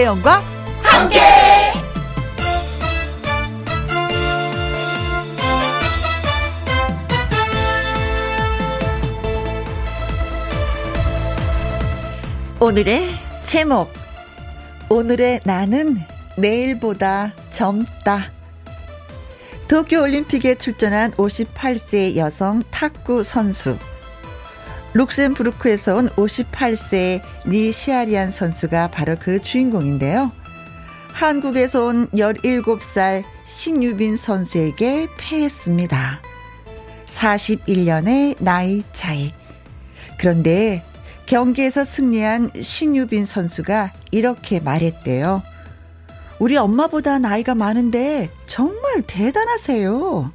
김혜영과 함께. 오늘의 제목. 오늘의 나는 내일보다 젊다. 도쿄올림픽에 출전한 58세 여성 탁구 선수. 룩셈부르크에서 온 58세 니시아리안 선수가 바로 그 주인공인데요. 한국에서 온 17살 신유빈 선수에게 패했습니다. 41년의 나이 차이. 그런데 경기에서 승리한 신유빈 선수가 이렇게 말했대요. 우리 엄마보다 나이가 많은데 정말 대단하세요.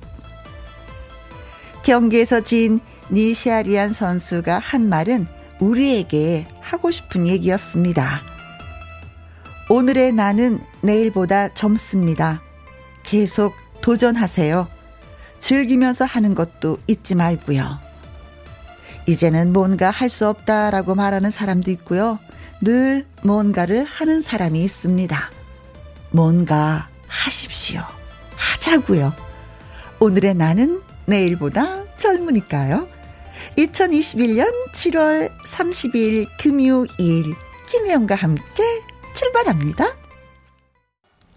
경기에서 진 니시아리안 선수가 한 말은 우리에게 하고 싶은 얘기였습니다. 오늘의 나는 내일보다 젊습니다. 계속 도전하세요. 즐기면서 하는 것도 잊지 말고요. 이제는 뭔가 할 수 없다라고 말하는 사람도 있고요. 늘 뭔가를 하는 사람이 있습니다. 뭔가 하십시오. 하자고요. 오늘의 나는 내일보다 젊으니까요. 2021년 7월 30일 금요일 김혜영과 함께 출발합니다.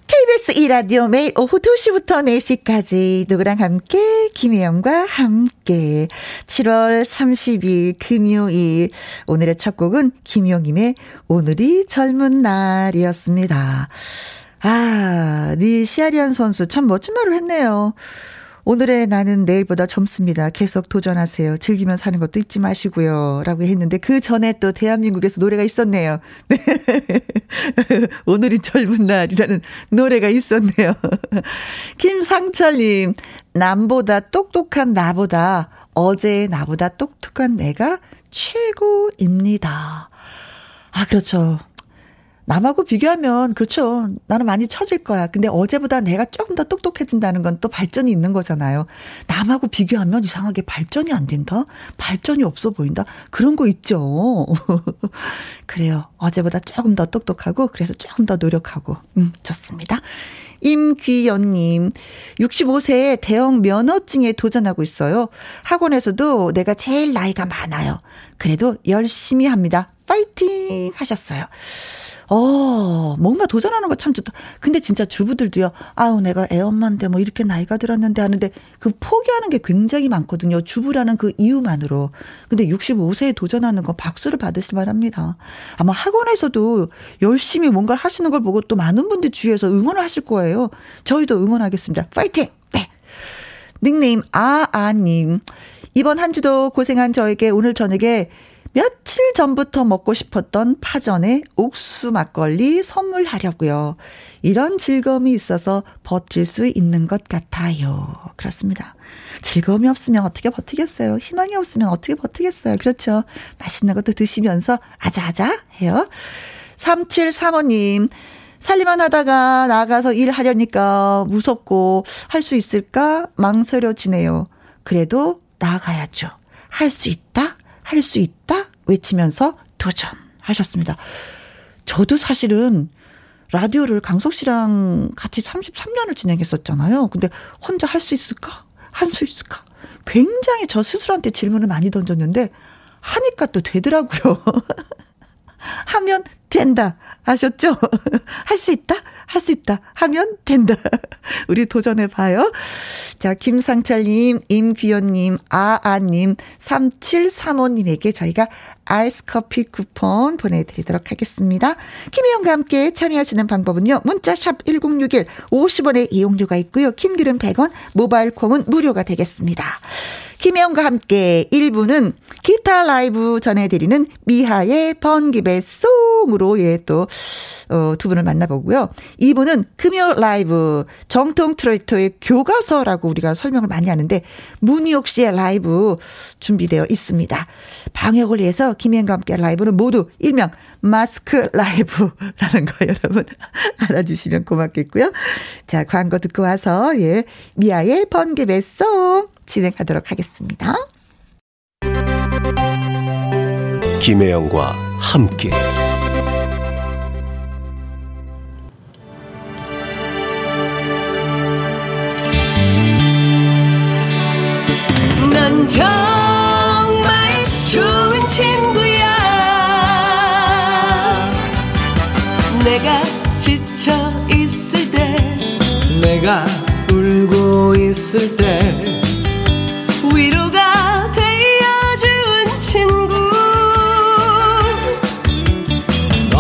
KBS 2라디오 매일 오후 2시부터 4시까지 누구랑 함께 김혜영과 함께 7월 30일 금요일 오늘의 첫 곡은 김용임의 오늘이 젊은 날이었습니다. 아, 니 시아리안 선수 참 멋진 말을 했네요. 오늘의 나는 내일보다 젊습니다. 계속 도전하세요. 즐기면 사는 것도 잊지 마시고요. 라고 했는데 그 전에 또 대한민국에서 노래가 있었네요. 네. 오늘이 젊은 날이라는 노래가 있었네요. 김상철님, 남보다 똑똑한 나보다 어제의 나보다 똑똑한 내가 최고입니다. 아, 그렇죠. 남하고 비교하면 그렇죠. 나는 많이 처질 거야. 근데 어제보다 내가 조금 더 똑똑해진다는 건 또 발전이 있는 거잖아요. 남하고 비교하면 이상하게 발전이 안 된다. 발전이 없어 보인다. 그런 거 있죠. 그래요. 어제보다 조금 더 똑똑하고 그래서 조금 더 노력하고. 음, 좋습니다. 임귀연님, 65세에 대형 면허증에 도전하고 있어요. 학원에서도 내가 제일 나이가 많아요. 그래도 열심히 합니다. 파이팅! 하셨어요. 어, 뭔가 도전하는 거 참 좋다. 근데 진짜 주부들도요, 아우, 내가 애 엄마인데 뭐 이렇게 나이가 들었는데 하는데 그 포기하는 게 굉장히 많거든요. 주부라는 그 이유만으로. 근데 65세에 도전하는 거 박수를 받으실 만합니다. 아마 학원에서도 열심히 뭔가를 하시는 걸 보고 또 많은 분들 주위에서 응원을 하실 거예요. 저희도 응원하겠습니다. 파이팅! 네. 닉네임, 아아님. 이번 한 주도 고생한 저에게 오늘 저녁에 며칠 전부터 먹고 싶었던 파전에 옥수수 막걸리 선물하려고요. 이런 즐거움이 있어서 버틸 수 있는 것 같아요. 그렇습니다. 즐거움이 없으면 어떻게 버티겠어요? 희망이 없으면 어떻게 버티겠어요? 그렇죠. 맛있는 것도 드시면서 아자아자 해요. 3735님, 살림만 하다가 나가서 일하려니까 무섭고 할 수 있을까 망설여지네요. 그래도 나가야죠. 할 수 있다? 할 수 있다? 외치면서 도전하셨습니다. 저도 사실은 라디오를 강석 씨랑 같이 33년을 진행했었잖아요. 근데 혼자 할 수 있을까? 할 수 있을까? 굉장히 저 스스로한테 질문을 많이 던졌는데 하니까 또 되더라고요. 하면 된다. 아셨죠? 할 수 있다? 할 수 있다. 하면 된다. 우리 도전해봐요. 자, 김상철님, 임귀연님, 아아님, 3735님에게 저희가 아이스 커피 쿠폰 보내드리도록 하겠습니다. 김혜영과 함께 참여하시는 방법은요. 문자샵 1061 50원의 이용료가 있고요. 긴 글은 100원, 모바일 콩은 무료가 되겠습니다. 김혜영과 함께 1부는 기타 라이브 전해드리는 미하의 번기배 송으로 예, 또, 어, 두 분을 만나보고요. 2부는 금요 라이브 정통 트로트의 교과서라고 우리가 설명을 많이 하는데 문희옥 씨의 라이브 준비되어 있습니다. 방역을 위해서 김혜영과 함께 라이브는 모두 일명 마스크 라이브라는 거 여러분 알아주시면 고맙겠고요. 자, 광고 듣고 와서 예, 미아의 번개배 송 진행하도록 하겠습니다. 김혜영과 함께 난 정말 좋은 친구야 내가 지쳐 있을 때 내가 울고 있을 때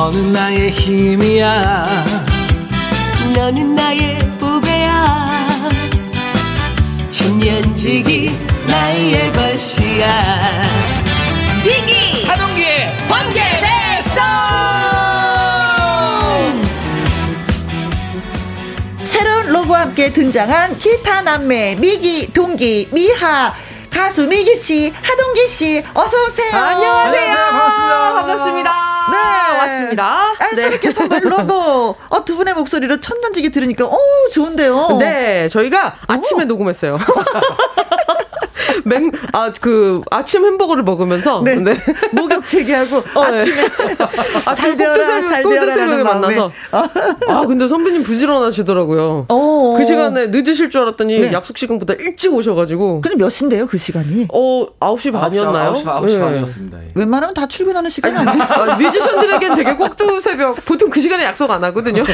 너는 나의 힘이야 너는 나의 보배야 천년지기 나의 것이야 비기 하동기의 번개 배송 새로운 로고와 함께 등장한 기타 남매 미기 동기 미하 가수 미기 씨 하동기 씨 어서 오세요. 안녕하세요. 반갑습니다. 반갑습니다. 네. 왔습니다. 알싸롭게 네. 선물 로고. 어, 두 분의 목소리로 천년지기 들으니까 어 좋은데요. 네, 저희가 아침에 녹음했어요. 맹, 아, 그, 아침 햄버거를 먹으면서. 네. 네. 목욕 제기하고 어, 네. 아침에 아침에 되어라, 꼭두 잘 새벽, 꼭두 되어라라는 새벽에 마음에. 만나서. 아, 근데 선배님 부지런하시더라고요. 어. 그 시간에 늦으실 줄 알았더니 네. 약속 시간보다 일찍 오셔가지고. 근데 몇 시인데요 그 시간이? 어, 9시 반이었나요? 9시, 9시 네. 반이었습니다 예. 웬만하면 다 출근하는 시간 아니에요? 아, 뮤지션들에겐 되게 꼭두 새벽. 보통 그 시간에 약속 안 하거든요.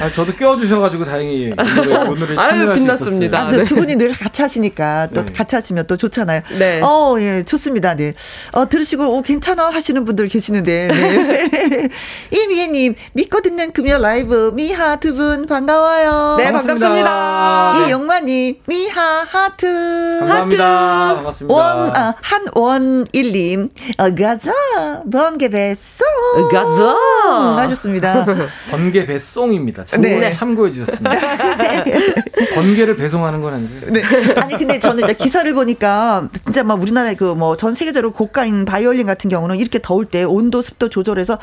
아, 저도 껴주셔가지고 다행히 오늘의, 오늘의 아유, 참여할 수 빛났습니다. 있었어요. 아, 또 네. 두 분이 늘 같이 하시니까 또 네. 같이 하시면 또 좋잖아요. 네. 어, 예, 좋습니다. 네. 어, 들으시고, 오, 괜찮아 하시는 분들 계시는데, 네. 이미애님, 믿고 듣는 금요 라이브, 미하 두 분 반가워요. 네, 반갑습니다. 반갑습니다. 네. 이용만님, 미하 하트. 감사합니다. 반갑습니다. 원, 아, 한원일님, 어, 가자, 번개 뱃송. 가자. 하셨습니다. 번개 배송입니다. 참고로 네. 참고해 주셨습니다. 번개를 배송하는 건 아니고요. 네. 아니 근데 저는 이제 기사를 보니까 진짜 막 우리나라의 그 뭐 전 세계적으로 고가인 바이올린 같은 경우는 이렇게 더울 때 온도 습도 조절해서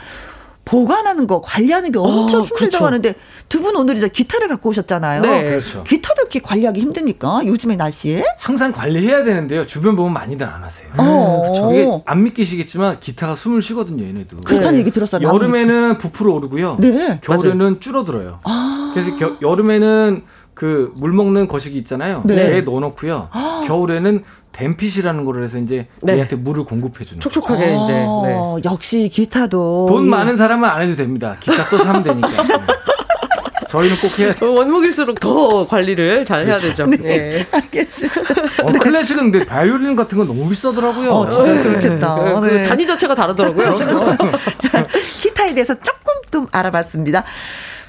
보관하는 거 관리하는 게 엄청 어, 힘들다고 그렇죠. 하는데 두 분 오늘 이제 기타를 갖고 오셨잖아요. 네. 그렇죠. 기타도 이렇게 관리하기 힘듭니까? 요즘의 날씨에? 항상 관리해야 되는데요. 주변 보면 많이들 안 하세요. 어, 그렇죠. 이게 안 믿기시겠지만 기타가 숨을 쉬거든요, 얘네도. 그렇다는 네. 얘기 들었어요. 여름에는 부풀어 오르고요. 네. 겨울에는 줄어들어요. 아. 그래서 겨- 여름에는 그 물 먹는 거시기 있잖아요. 네. 배에 넣어놓고요. 겨울에는 댐핏이라는 거를 해서 이제 네. 얘한테 물을 공급해 주는. 거예요. 촉촉하게 이제. 네. 어, 역시 기타도 돈 이- 많은 사람은 안 해도 됩니다. 기타 또 사면 되니까. 저희는 꼭 해야 돼요. 어, 원목일수록 더 관리를 잘 해야 되죠. 네. 예. 알겠습니다. 어, 클래식은 근데 바이올린 같은 건 너무 비싸더라고요. 어, 진짜 네. 그렇겠다. 그, 그 네. 단위 자체가 다르더라고요. 자, 기타에 대해서 조금 좀 알아봤습니다.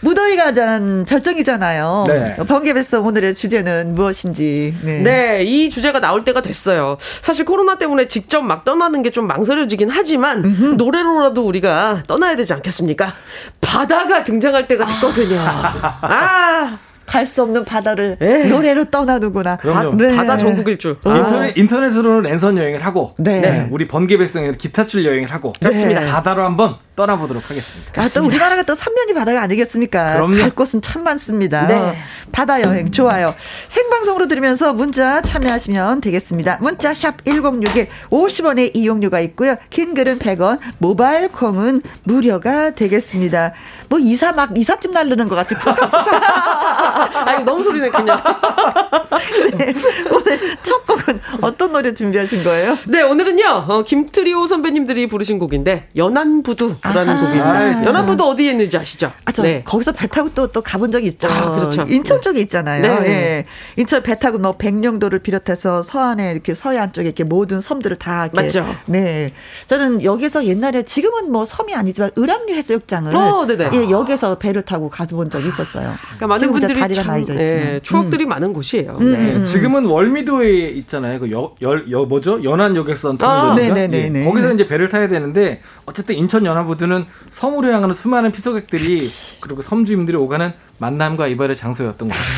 무더위가 전 절정이잖아요. 네. 번개뱃성 오늘의 주제는 무엇인지. 네. 네, 이 주제가 나올 때가 됐어요. 사실 코로나 때문에 직접 막 떠나는 게 좀 망설여지긴 하지만 노래로라도 우리가 떠나야 되지 않겠습니까? 바다가 등장할 때가 됐거든요. 아, 갈 수 없는 바다를 네. 노래로 떠나는구나. 그럼요. 네. 바다 전국 일주. 어. 인터넷, 인터넷으로는 랜선 여행을 하고 네. 네, 우리 번개백성에는 기타 칠 여행을 하고 그렇습니다. 바다로 한번 떠나보도록 하겠습니다. 아, 또 우리나라가 또 삼면이 바다가 아니겠습니까? 그럼요. 갈 곳은 참 많습니다. 네. 바다 여행 좋아요. 생방송으로 들으면서 문자 참여하시면 되겠습니다. 문자 샵 1061, 50원의 이용료가 있고요. 긴 글은 100원, 모바일 콩은 무료가 되겠습니다. 뭐 이사 막 이삿짐 날르는 것 같이 푸카푸카. 아, 이거 너무 소리네, 그냥. 네. 오늘 첫 곡은 어떤 노래 준비하신 거예요? 네, 오늘은요, 어, 김트리오 선배님들이 부르신 곡인데, 연안부두라는 아하. 곡입니다. 진짜. 연안부두 어디에 있는지 아시죠? 아, 저 네. 거기서 배 타고 또, 또 가본 적이 있죠. 아, 그렇죠. 인천 쪽에 있잖아요. 네. 예. 인천 배 타고 뭐 백령도를 비롯해서 서안에 이렇게 서해안 쪽에 이렇게 모든 섬들을 다 이렇게. 맞죠. 네. 저는 여기서 옛날에 지금은 뭐 섬이 아니지만 을암리 해수욕장을 어, 네네. 예, 여기서 배를 타고 가본 적이 있었어요. 그러니까 많은 분들이 다리가 참, 나이져 예. 추억들이 많은 곳이에요. 음, 네. 네, 지금은 월미도에 있잖아요. 그 여, 열, 여, 뭐죠? 연안역에선 아, 네네네네. 거기서 이제 배를 타야 되는데 어쨌든 인천 연안부두는 섬으로 향하는 수많은 피서객들이 그리고 섬주민들이 오가는 만남과 이별의 장소였던 것 같아요.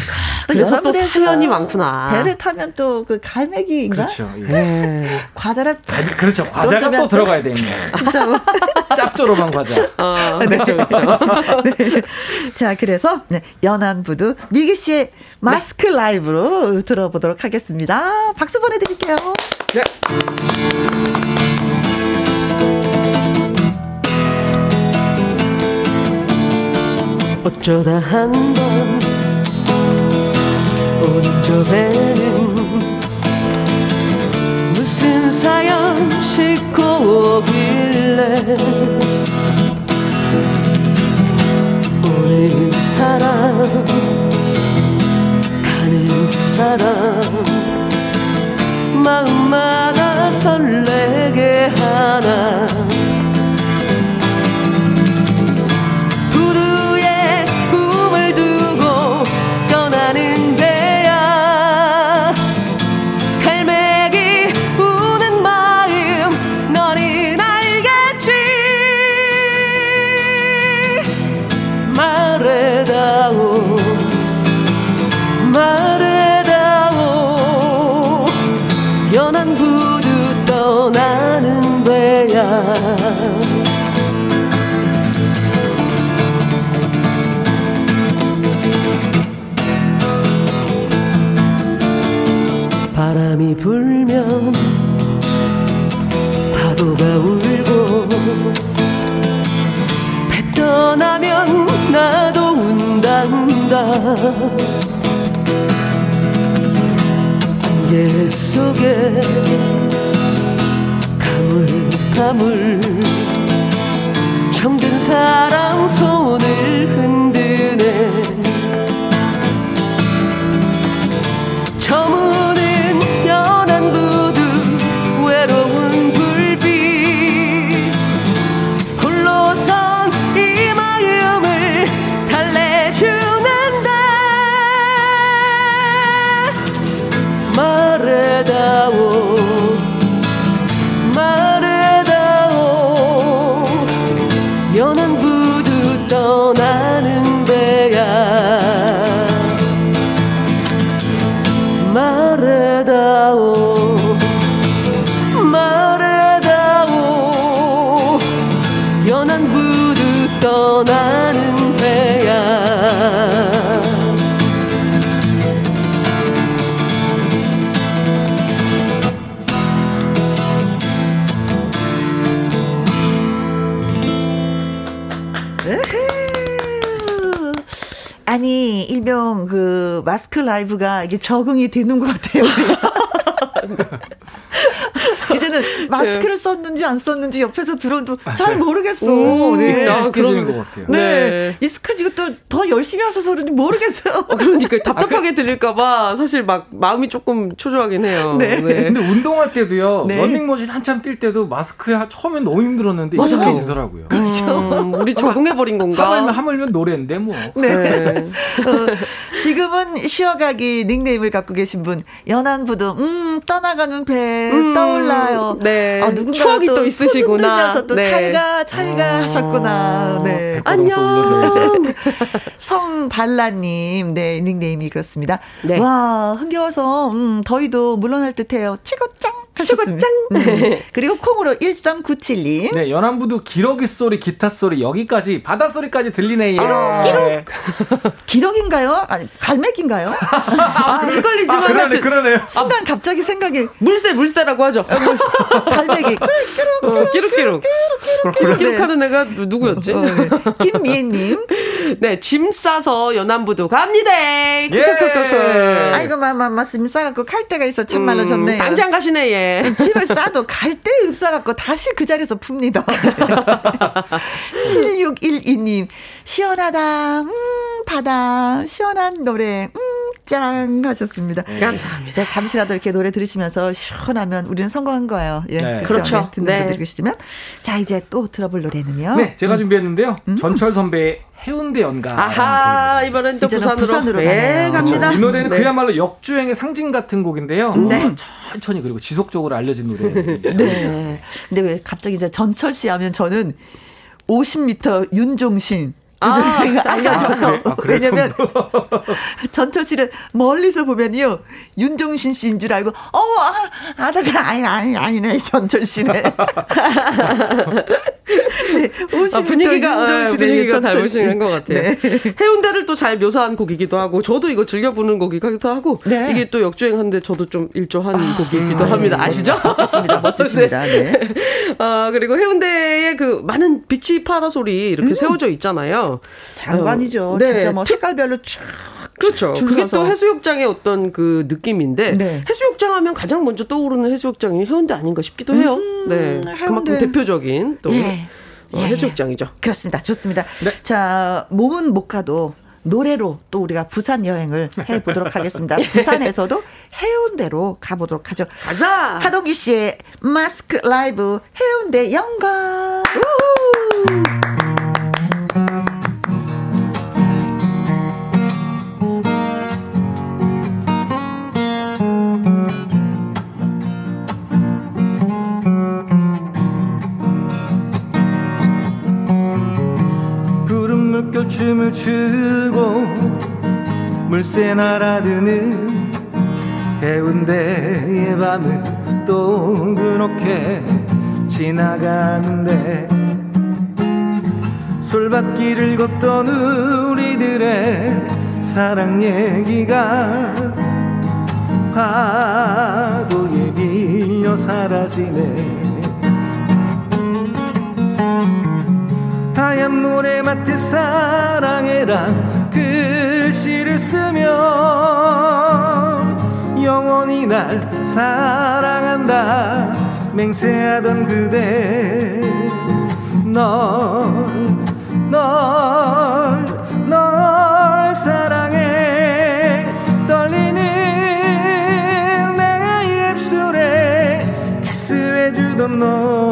또 그래서 또 사연이 많구나. 배를 타면 또 그 갈매기인가? 그렇죠. 예. 네. 과자를 가- 그렇죠. 과자가 또 들어가야 되네요. 진짜 뭐. 짭조름한 과자. 어, 그렇죠, 그렇죠. 네. 자, 그래서 네, 연안부두 미기 씨의 마스크 라이브로 들어보도록 하겠습니다. 박수 보내드릴게요. 네. 어쩌다 한번 오른쪽에는 무슨 사연 싣고 오길래 오늘 사람 가는 사람 마음마다 설레게 하나. 불면 파도가 울고 배 떠나면 나도 운단다. 안개 속에 가물가물 정든 사랑 손을 흔드 라이브가 이게 적응이 되는 것 같아요. 이제는 마스크를 썼는지 안 썼는지 옆에서 들어도 잘 모르겠어. 음, 네. 아, 익숙해지는 그럼- 것 같아요. 네. 네. 익숙해지고 또 더 열심히 하셔서 그런지 모르겠어요. 어, 그러니까 답답하게 들릴까봐 사실 막 마음이 조금 초조하긴 해요. 네. 근데 운동할 때도요. 네. 런닝머신 한참 뛸 때도 마스크 하- 처음엔 너무 힘들었는데 맞아요. 익숙해지더라고요. 음, 우리 적응해버린 건가? 하물며 하물며 노래인데 뭐. 네. 어, 지금은 쉬어가기 닉네임을 갖고 계신 분 연안부도 음 떠나가는 배 음, 떠올라요. 네. 아, 누군가 추억이 또 있으시구나. 흔들려서 또 네. 잘가 잘가 아, 하셨구나. 네. 또. 안녕. 성발라님, 네, 닉네임이 그렇습니다. 네. 와, 흥겨워서, 음, 더위도 물러날 듯 해요. 최고 짱! 하셨습니다. 음. 그리고 콩으로 1397님. 네, 연안부도 기러기 소리, 기타 소리, 여기까지, 바다 소리까지 들리네요. 기록, 기록인가요? 아니, 갈매기인가요? 아, 헷갈리지만 아, 그러네, 그러네요. 순간 갑자기 생각이, 물새 물새라고 하죠. 갈매기. 어, 끼룩끼룩. 끼룩끼룩 하는 애가 누- 누구였지? 어, 네. 김미애님. 네, 짐 싸서 연안부도 갑니다. 예. 크크크크크. 아이고, 마마, 말씀 싸갖고 갈 데가 있어. 참말로 음, 좋네요. 당장 가시네, 예. 집을 싸도 갈데 없어갖고 다시 그 자리에서 풉니다. 7612님, 시원하다, 음, 바다, 시원한 노래, 음, 짱 하셨습니다. 감사합니다. 자, 잠시라도 이렇게 노래 들으시면서 시원하면 우리는 성공한 거예요. 예. 네. 그렇죠. 그렇죠. 듣는 네. 분들 계시면. 자, 이제 또 들어볼 노래는요. 네, 제가 준비했는데요. 전철 선배의 해운대 연가. 아하, 이번엔 또 부산으로. 부산으로 네. 갑니다. 이 노래는 네. 그야말로 역주행의 상징 같은 곡인데요. 네. 천천히 그리고 지속적으로 알려진 노래. 네. 근데 왜 갑자기 이제 전철 씨 하면 저는 50m 윤종신. 이 아. 알려져서 아, 그래? 아? 왜냐면 전철 씨를 멀리서 보면요 윤종신 씨인 줄 알고 어 아, 아다가 아니 아니 아니네 전철 씨네. 네, 50m 아, 분위기가, 아, 윤종신의 분위기가 씨. 닮으시는 것 같아요. 네. 해운대를 또 잘 묘사한 곡이기도 하고, 저도 이거 즐겨보는 곡이기도 하고, 네. 이게 또 역주행하는데 저도 좀 일조한 곡이기도 합니다. 아시죠? 멋졌습니다. 멋졌습니다. 네. 아, 그리고 해운대에 그 많은 비치 파라솔이 이렇게 세워져 있잖아요. 장관이죠. 어, 네. 진짜 뭐 특- 색깔별로 쫙 그렇죠. 줄 그게. 또 해수욕장의 어떤 그 느낌인데 네. 해수욕장 하면 가장 먼저 떠오르는 해수욕장이 해운대 아닌가 싶기도 해요. 네. 해운대. 그만큼 대표적인 또 예. 어, 예, 예. 해수욕장이죠. 그렇습니다. 좋습니다. 네. 자, 몸은 못 가도 노래로 또 우리가 부산 여행을 해보도록 하겠습니다. 부산에서도 해운대로 가보도록 하죠. 가자! 하동기 씨의 마스크 라이브 해운대 영광! 구름 춤을 추고 물새 날아드는 해운대의 밤을 또 그렇게 지나가는데 솔밭길을 걷던 우리들의 사랑 얘기가 파도에 밀려 사라지네 하얀 모래밭에 사랑해란 글씨를 쓰면 영원히 날 사랑한다. 맹세하던 그대 널, 널, 널 사랑해. 떨리는 내 입술에 키스해주던 너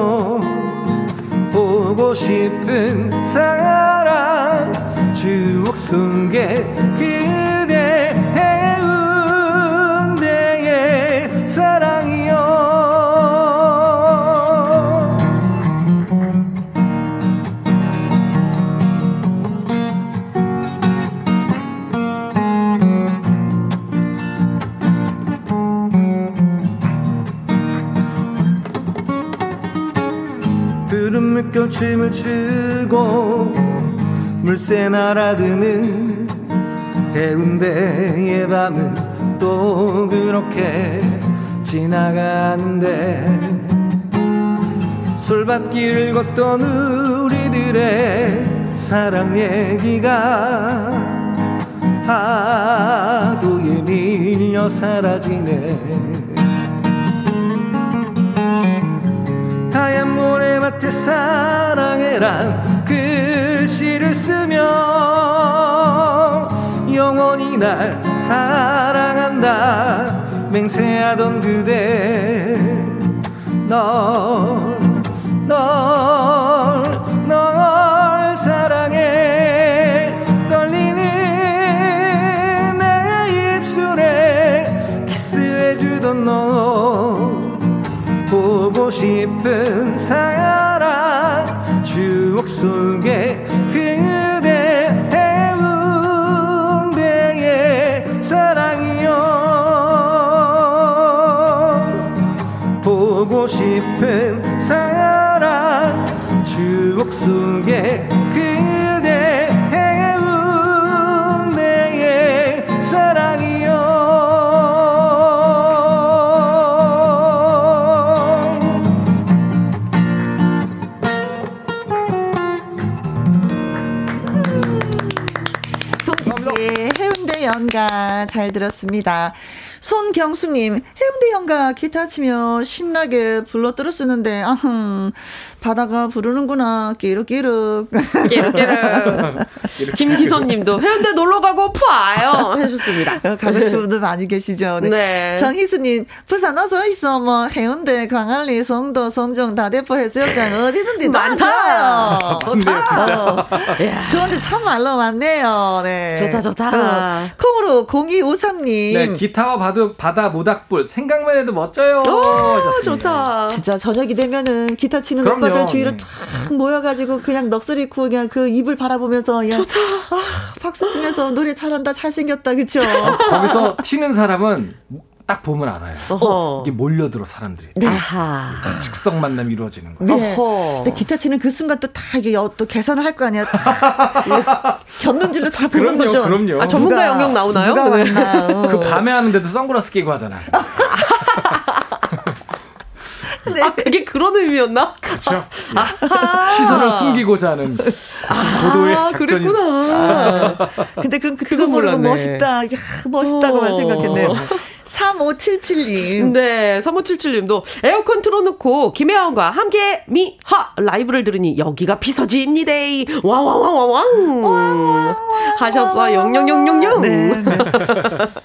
싶은 사랑 추억 속에 물결 춤을 추고 물새 날아드는 해운대의 밤은 또 그렇게 지나가는데 솔밭길을 걷던 우리들의 사랑 얘기가 파도에 밀려 사라지네 모래밭에 사랑해란 글씨를 쓰며 영원히 날 사랑한다. 맹세하던 그대 널, 널, 널 사랑해. 떨리는 내 입술에 키스해주던 너. 보고 싶은 사랑 속에 그 들었습니다. 손경수님, 해운대 연가 기타 치며 신나게 불러 들었었는데, 아흠, 바다가 부르는구나, 끼룩끼룩. 깨르깨르. 김기선님도 해운대 놀러 가고 푸아요 해주셨습니다. 어, 가고 싶은 분들 많이 계시죠. 네. 네. 정희수님, 부산 어서 있어. 뭐, 해운대, 광안리, 송도, 송정, 다대포 해수욕장 어디든지 많다. 많다. 좋네요, 진짜. 어, 좋은데 참 말로 많네요. 네. 좋다, 좋다. 어, 콩으로 0253님. 네, 기타와 바다, 바다 모닥불 생각만 해도 멋져요. 오. 좋다. 진짜 저녁이 되면은 기타 치는 그럼요. 오빠들 주위로 네. 탁 모여가지고 그냥 넋을 잃고 그냥 그 입을 바라보면서 야, 좋다. 아, 박수 치면서 노래 잘한다 잘생겼다 그쵸? 거기서 튀는 사람은 딱 보면 알아요. 어허. 이게 몰려들어 사람들이. 아하. 직성 만남이 이루어지는 거예요. 네. 근데 기타 치는 그 순간 또 다 이게 여- 또 계산을 할 거 아니야. 다 곁눈질로 다 보는 그럼요, 거죠. 그럼요. 아, 전문가 영역 나오나요? 누가 네. 왔나. 어. 그 밤에 하는데도 선글라스 끼고 하잖아. 네. 아, 그게 그런 의미였나? 그렇죠. 시선을 숨기고자 하는 고도의 아, 작전이 그랬구나. 근데 그, 그거 모르고 몰랐네. 멋있다. 야, 멋있다고만 어. 생각했네요. 3577님. 네, 3577님도 에어컨 틀어놓고 김혜원과 함께 미하 라이브를 들으니 여기가 피서지입니다. 와와와와왕 하셨어. 영영영영영. 네, 네.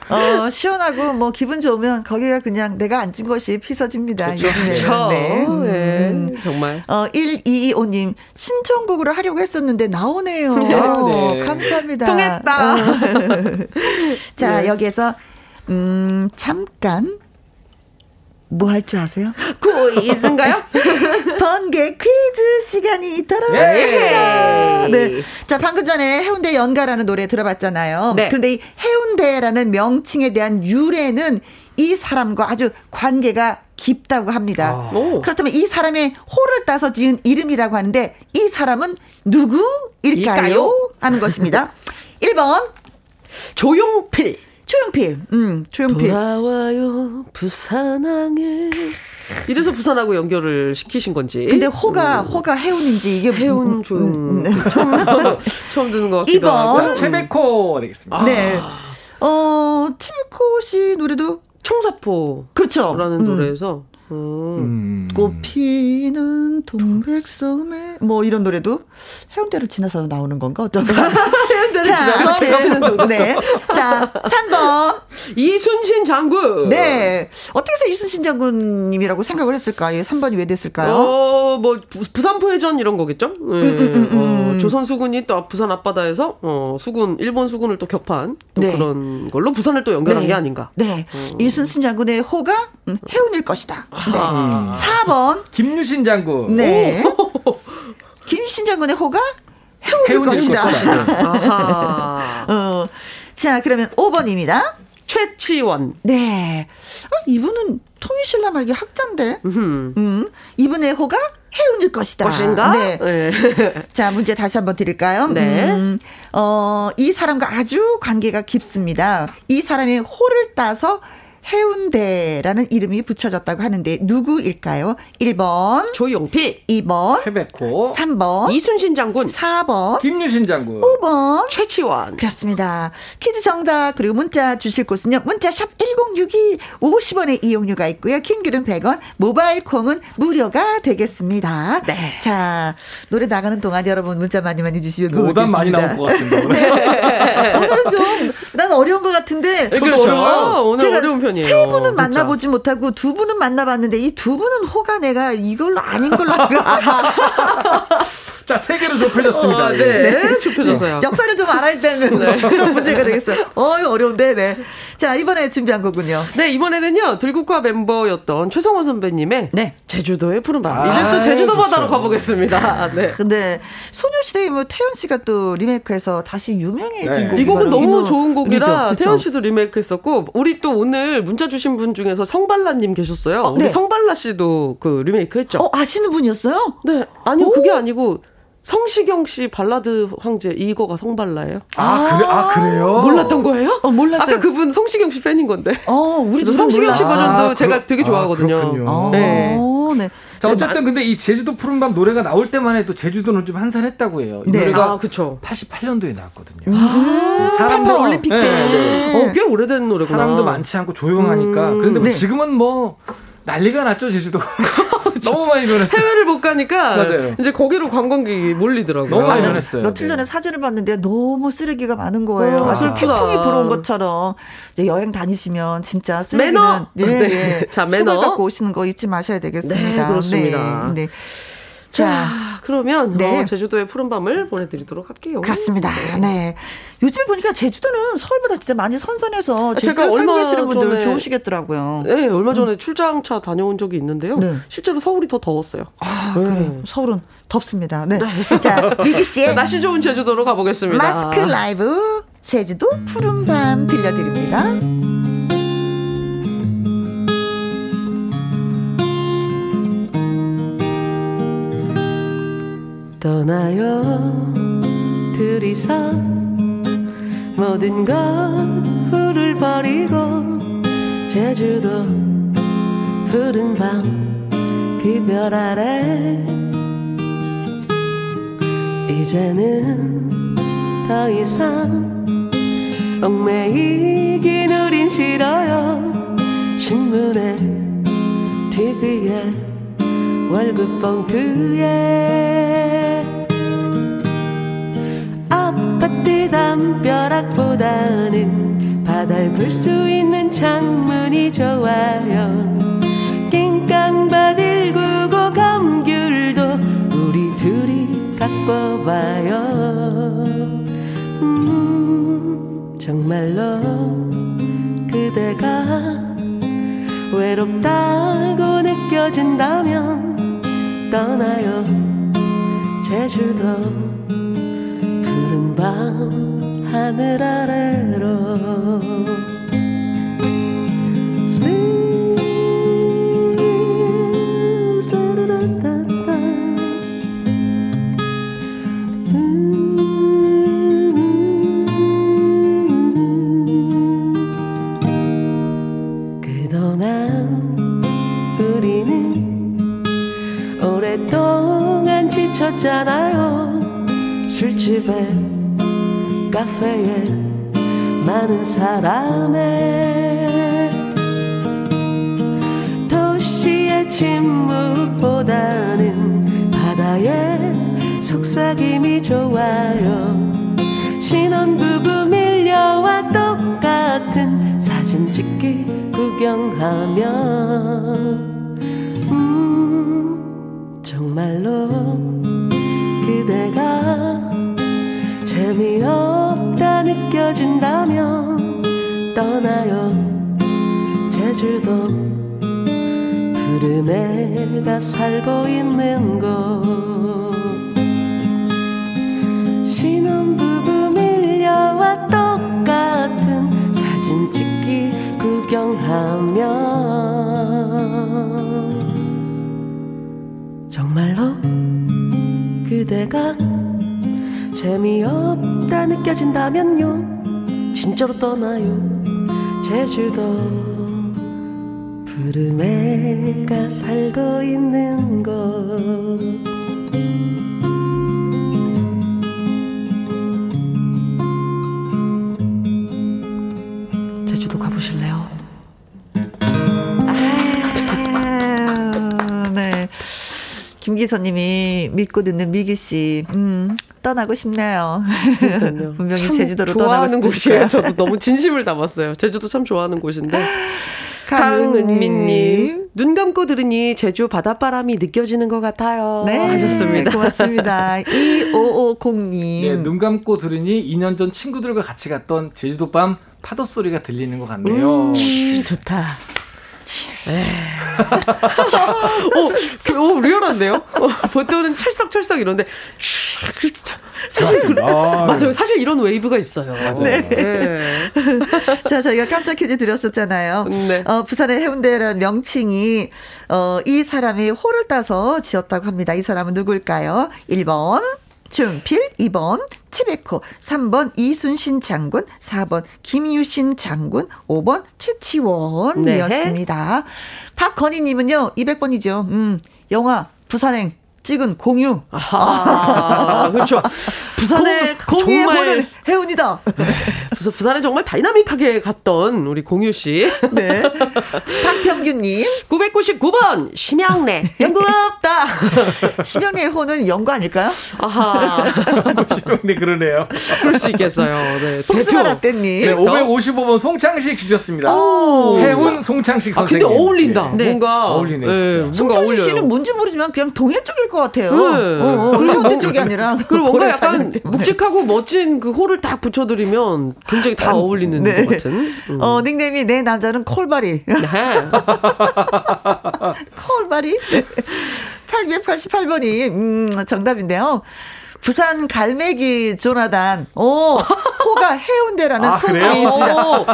어, 시원하고 뭐 기분 좋으면 거기가 그냥 내가 앉은 곳이 피서집니다. 요즘에는. 그렇죠. 네. 네, 음. 정말. 어, 1225님, 신청곡으로 하려고 했었는데 나오네요. 네. 감사합니다. 통했다. 어. 자, 네. 여기에서, 음, 잠깐. 뭐 할 줄 아세요? 퀴즈인가요? 번개 퀴즈 시간이 돌아왔습니다. 예. 네. 자, 방금 전에 해운대 연가라는 노래 들어봤잖아요. 네. 그런데 이 해운대라는 명칭에 대한 유래는 이 사람과 아주 관계가 깊다고 합니다. 오. 그렇다면 이 사람의 호를 따서 지은 이름이라고 하는데 이 사람은 누구일까요? 일까요? 하는 것입니다. 1번 조용필. 조용필. 음, 조용필. 돌아와요 부산항에. 이래서 부산하고 연결을 시키신 건지. 근데 호가 호가 해운인지 이게 해운 음, 조용. 음, 네. 처음, 처음 듣는 것 같기도 이번. 하고. 자, 체베코 되겠습니다. 네. 어, 티미코 씨 노래도 청사포라는 그렇죠. 음. 노래에서. 음. 음. 꽃피는 동백섬에 뭐 이런 노래도 해운대를 지나서 나오는 건가 어떤가? 해운대를 자, 지나서. 네. 자, 3번. 이순신 장군. 네. 어떻게 해서 이순신 장군님이라고 생각을 했을까요? 3번이 왜 됐을까요? 어, 뭐, 부- 부산 포회전 이런 거겠죠? 네. 음, 음. 어, 조선 수군이 또 부산 앞바다에서, 어, 수군, 일본 수군을 또 격파한 또 네. 그런 걸로 부산을 또 연결한 네. 게 아닌가. 네. 이순신 장군의 호가 음, 해운일 것이다. 네. 아. 4번. 김유신 장군. 네. 김신 장군의 호가 해운일 해운일 것이다. 것이다. 아하. 어. 자, 그러면 5번입니다. 최치원. 네. 아, 이분은 통일신라 말기 학자인데. 음. 음, 이분의 호가 해운일 것이다. 것인가? 네. 네. 자, 문제 다시 한번 드릴까요? 네. 음, 어, 이 사람과 아주 관계가 깊습니다. 이 사람의 호를 따서 해운대라는 이름이 붙여졌다고 하는데 누구일까요? 1번, 조용필. 2번, 체베코. 3번, 이순신 장군. 4번, 김유신 장군. 5번. 최치원. 그렇습니다. 퀴즈 정답 그리고 문자 주실 곳은요. 문자 샵 1061 50원의 이용료가 있고요. 킹글은 100원, 모바일 콩은 무료가 되겠습니다. 네. 자, 노래 나가는 동안 여러분 문자 많이 많이 주시면 고맙겠습니다. 오답 많이 나올 것 같습니다. 오늘. 오늘은 좀 난 어려운 것 같은데 저도 그렇죠. 어려워요. 오늘 제가 어려운 편 이에요. 세 분은 진짜. 만나보지 못하고 두 분은 만나봤는데 이 두 분은 호가 내가 이걸로 아닌 걸로 자, 세 개로 좁혀졌습니다. 아, 네. 좁혀져서요. 역사를 좀 알아야 되는 그런 문제가 되겠어요. 어, 이거 어려운데, 네. 자, 이번에 준비한 곡은요. 네, 이번에는요, 들국화 멤버였던 최성원 선배님의 네. 제주도의 푸른밤. 아, 이제 또 제주도 좋죠. 바다로 가보겠습니다. 네. 근데 소녀시대 뭐 태연 씨가 또 리메이크해서 다시 유명해진 네. 곡이 이 곡은 너무 노- 좋은 곡이라 그죠. 태연 씨도 리메이크 했었고 우리 또 오늘 문자 주신 분 중에서 성발라 님 계셨어요. 어, 우리 네. 성발라 씨도 그 리메이크 했죠. 어, 아시는 분이었어요? 네. 아니요, 그게 아니고 성시경 씨 발라드 황제 이거가 성발라예요. 아, 그래, 아, 그래요? 몰랐던 거예요? 어, 몰랐어요. 아까 그분 성시경 씨 팬인 건데. 어, 우리 성시경 씨 몰라. 버전도 아, 제가 그렇- 되게 아, 좋아하거든요. 그렇군요. 어, 네. 네. 자, 어쨌든 근데 이 제주도 푸른밤 노래가 나올 때만 해도 제주도는 좀 한산했다고 해요. 이 네. 노래가 아, 그쵸. 88년도에 나왔거든요. 아, 사람도- 88 올림픽 때. 네, 네. 어, 꽤 오래된 노래구나. 사람도 많지 않고 조용하니까. 음. 그런데 뭐 네. 지금은 뭐 난리가 났죠, 제주도. 너무 많이 변했어요. 해외를 못 가니까 맞아요. 이제 거기로 관광객이 몰리더라고요. 너무 많이 아, 변했어요. 며칠 네. 전에 사진을 봤는데 너무 쓰레기가 많은 거예요. 어, 마치 슬프다. 태풍이 불어온 것처럼 이제 여행 다니시면 진짜 쓰레기는 매너! 예, 네. 예. 자, 매너. 갖고 오시는 거 잊지 마셔야 되겠습니다. 네, 그렇습니다. 네. 네. 자, 자, 그러면 네. 어, 제주도의 푸른 밤을 보내드리도록 할게요. 그렇습니다. 네. 요즘에 보니까 제주도는 서울보다 진짜 많이 선선해서 아, 제가 얼마 계시는 분들 전에- 좋으시겠더라고요. 네, 얼마 전에 출장차 다녀온 적이 있는데요. 네. 실제로 서울이 더 더웠어요. 아, 네. 그래. 서울은 덥습니다. 네. 자, 미기 씨의 날씨 좋은 제주도로 가보겠습니다. 마스크 라이브 제주도 푸른 밤 들려드립니다. 떠나요. 둘이서 모든 걸 후를 버리고 제주도 푸른 밤 그 별 아래. 이제는 더 이상 얽매이긴 우린 싫어요. 신문에 TV에 월급 봉투에 아파트 담벼락보다는 바다를 볼 수 있는 창문이 좋아요. 낑깡 바들 구고 감귤도 우리 둘이 갖고 봐요. 음, 정말로 그대가 외롭다고 느껴진다면 떠나요. 제주도 푸른 밤 하늘 아래로 지쳤잖아요. 술집에 카페에 많은 사람에 도시의 침묵보다는 바다의 속삭임이 좋아요 떠나요. 제주도 푸른 애가 살고 있는 곳. 신혼부부 밀려와 똑같은 사진 찍기 구경하며. 정말로 그대가 재미없다 느껴진다면요? 진짜로 떠나요 제주도 푸른 애가 살고 있는 곳 김기선님이 믿고 듣는 미기 씨, 음, 떠나고 싶네요. 분명히 참 제주도로 떠나고 좋아하는 싶을 곳이에요. 거야. 저도 너무 진심을 담았어요. 제주도 참 좋아하는 곳인데. 강은미님. 눈 감고 들으니 제주 바닷바람이 느껴지는 것 같아요. 네, 하셨습니다. 고맙습니다. 2550님. 네, 눈 감고 들으니 2년 전 친구들과 같이 갔던 제주도 밤 파도 소리가 들리는 것 같네요. 음, 좋다. 어, 그, 어, 리얼한데요? 어, 보통은 철썩철썩 이런데, 사실, 아, 맞아요. 사실 이런 웨이브가 있어요. 네. 네. 자, 저희가 깜짝 퀴즈 드렸었잖아요. 네. 어, 부산의 해운대라는 명칭이, 어, 이 사람이 호를 따서 지었다고 합니다. 이 사람은 누굴까요? 1번, 준필, 2번, 최백호, 3번, 이순신 장군, 4번, 김유신 장군, 5번, 최치원이었습니다. 박건희님은요, 200번이죠. 음, 영화, 부산행, 찍은 공유. 아하, 그렇죠. 부산에 공, 공유의 정말 보는 해운이다. 부산 부산에 정말 다이나믹하게 갔던 우리 공유 씨. 네. 박평규님, 999번 심양래 연구 없다. 심영래의 호는 영구 아닐까요? 아하. 네, 그러네요. 그럴 수 있겠어요. 네. 복숭아 대표. 라떼님. 네, 555번 송창식 주셨습니다. 오. 해운 송창식 아 근데 선생님. 어울린다. 네. 네. 뭔가 어울리네, 진짜. 뭔가 송창식 어울려요. 씨는 뭔지 모르지만 그냥 동해 쪽일 것 같아요. 네. 어, 어, 해운대 쪽이 아니라. 그리고 뭔가 약간 때문에. 묵직하고 멋진 그 호를 딱 붙여드리면 굉장히 다 어울리는 네. 것 같은. 음. 어, 닉네임이 내 남자는 콜바리. 네. 콜바리? 888번이, 음, 정답인데요. 부산 갈매기 조나단. 오, 호가 해운대라는 아, 소문이 그래요? 있습니다. 오.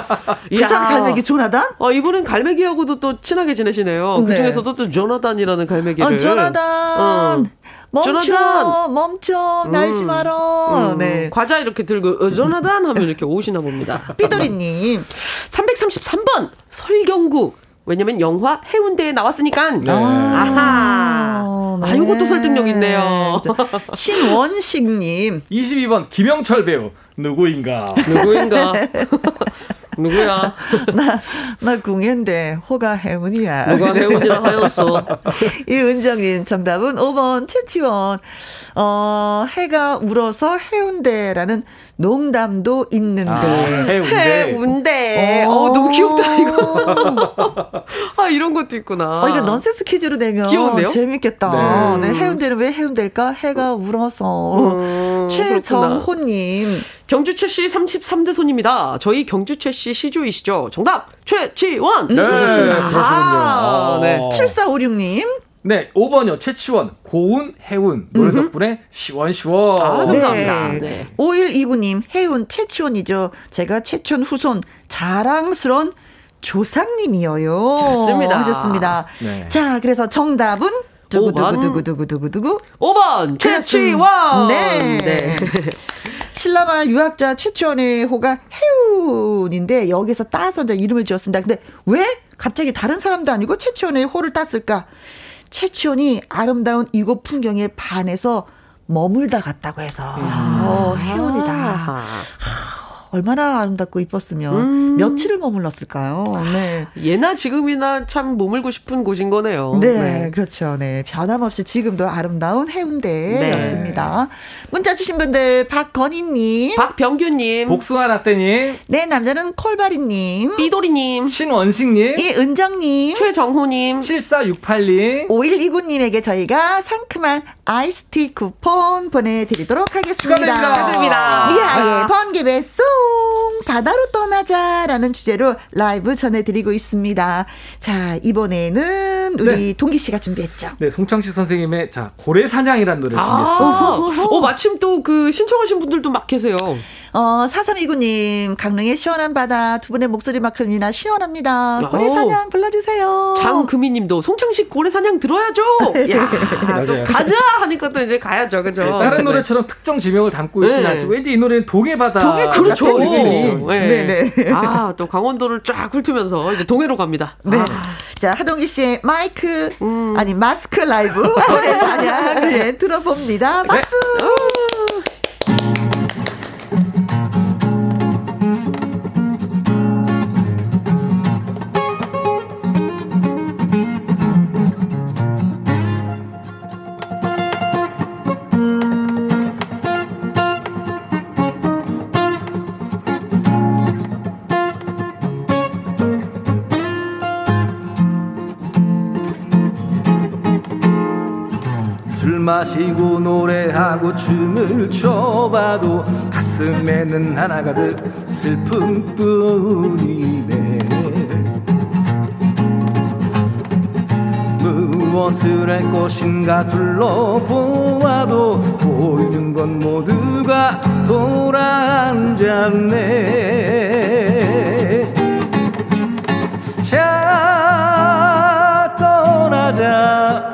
부산. 갈매기 조나단? 어, 이분은 갈매기하고도 또 친하게 지내시네요. 네. 그 중에서도 또 조나단이라는 갈매기를. 아, 조나단. 어. 멈춰, 조나단. 멈춰, 날지 음. 마라. 음, 네. 과자 이렇게 들고 어, 조나단 하면 이렇게 오시나 봅니다. 삐돌이님. 333번 설경구. 왜냐면 영화 해운대에 나왔으니까. 네. 아하. 아, 요것도 설득력 있네요. 신원식님. 22번 김영철 배우 누구인가? 누구인가? 누구야? 나, 나 궁예인데, 호가 해운이야. 누가 해운이라 하였어. 이은정님, 정답은 5번, 최치원. 어, 해가 울어서 해운대라는 농담도 있는데. 아, 해운대. 해운대. 오. 어, 너무 귀엽다, 이거. 아, 이런 것도 있구나. 어, 이거 넌센스 퀴즈로 내면 귀여운데요? 재밌겠다. 네. 네. 해운대는 왜 해운대일까? 해가 울어서. 음, 최정호님. 경주최 씨 33대 손입니다. 저희 경주최 씨 시조이시죠? 정답! 최치원! 네, 그러시군요. 아, 어. 네. 7456님. 네, 5번이요. 최치원, 고운, 해운. 노래 덕분에 시원시원. 아, 감사합니다. 네. 5129님, 해운 최치원이죠. 제가 최천 후손 자랑스러운 조상님이어요. 그렇습니다. 하셨습니다. 네. 자, 그래서 정답은 두구두구두구두구두구두구. 5번 최치원! 네. 네. 신라말 유학자 최치원의 호가 해운인데 여기서 따서 이제 이름을 지었습니다. 근데 왜 갑자기 다른 사람도 아니고 최치원의 호를 땄을까? 최치원이 아름다운 이곳 풍경에 반해서 머물다 갔다고 해서 어, 해운이다. 아. 얼마나 아름답고 이뻤으면 음. 며칠을 머물렀을까요? 네. 예나 지금이나 참 머물고 싶은 곳인 거네요. 네, 그렇죠. 네. 변함없이 지금도 아름다운 해운대였습니다. 문자 주신 분들, 박건희님. 박병규님, 복숭아 라떼님, 네, 남자는 콜바리님. 삐도리님, 신원식님, 이은정님. 최정호님, 7468님. 5129님에게 저희가 상큼한 아이스티 쿠폰 보내드리도록 하겠습니다. 축하드립니다. 축하드립니다. 미아의 번개배 송 바다로 떠나자라는 주제로 라이브 전해드리고 있습니다. 자 이번에는 우리 네. 동기 씨가 준비했죠. 네, 송창식 선생님의 자 고래 사냥이라는 노래를 준비했습니다. 아, 어, 마침 또 그 신청하신 분들도 막 계세요. 어 4329님 강릉의 시원한 바다 두 분의 목소리만큼이나 시원합니다. 오. 고래 사냥 불러주세요. 장금희 님도 송창식 고래 사냥 들어야죠. 야, 또. 가자 하니까 또 이제 가야죠, 그죠? 네, 다른 네. 노래처럼 특정 지명을 담고 있지는 네. 않죠. 왠지 이 노래는 동해바다. 동해 그렇죠. 같은 느낌이. 네. 네 네. 아, 또 강원도를 쫙 훑으면서 이제 동해로 갑니다. 네. 아, 자, 하동기 씨의 마이크, 음. 아니, 마스크 라이브, 고래 사냥, 네, 들어봅니다. 박수! 술 마시고 노래하고 춤을 춰봐도 가슴에는 하나 가득 슬픔뿐이네. 무엇을 할 것인가 둘러보아도 보이는 건 모두가 돌아앉았네. 자 떠나자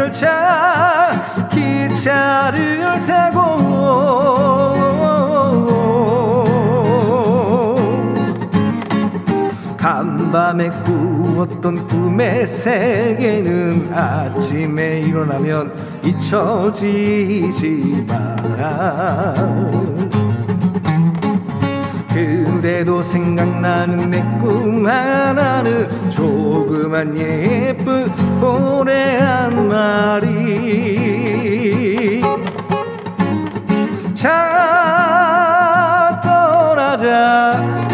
열차 기차를 타고 간밤에 꾸었던 꿈의 세계는 아침에 일어나면 잊혀지지 마라 그래도 생각나는 내 꿈 하나는 조그만 예쁜 고래 한 마리 자 떠나자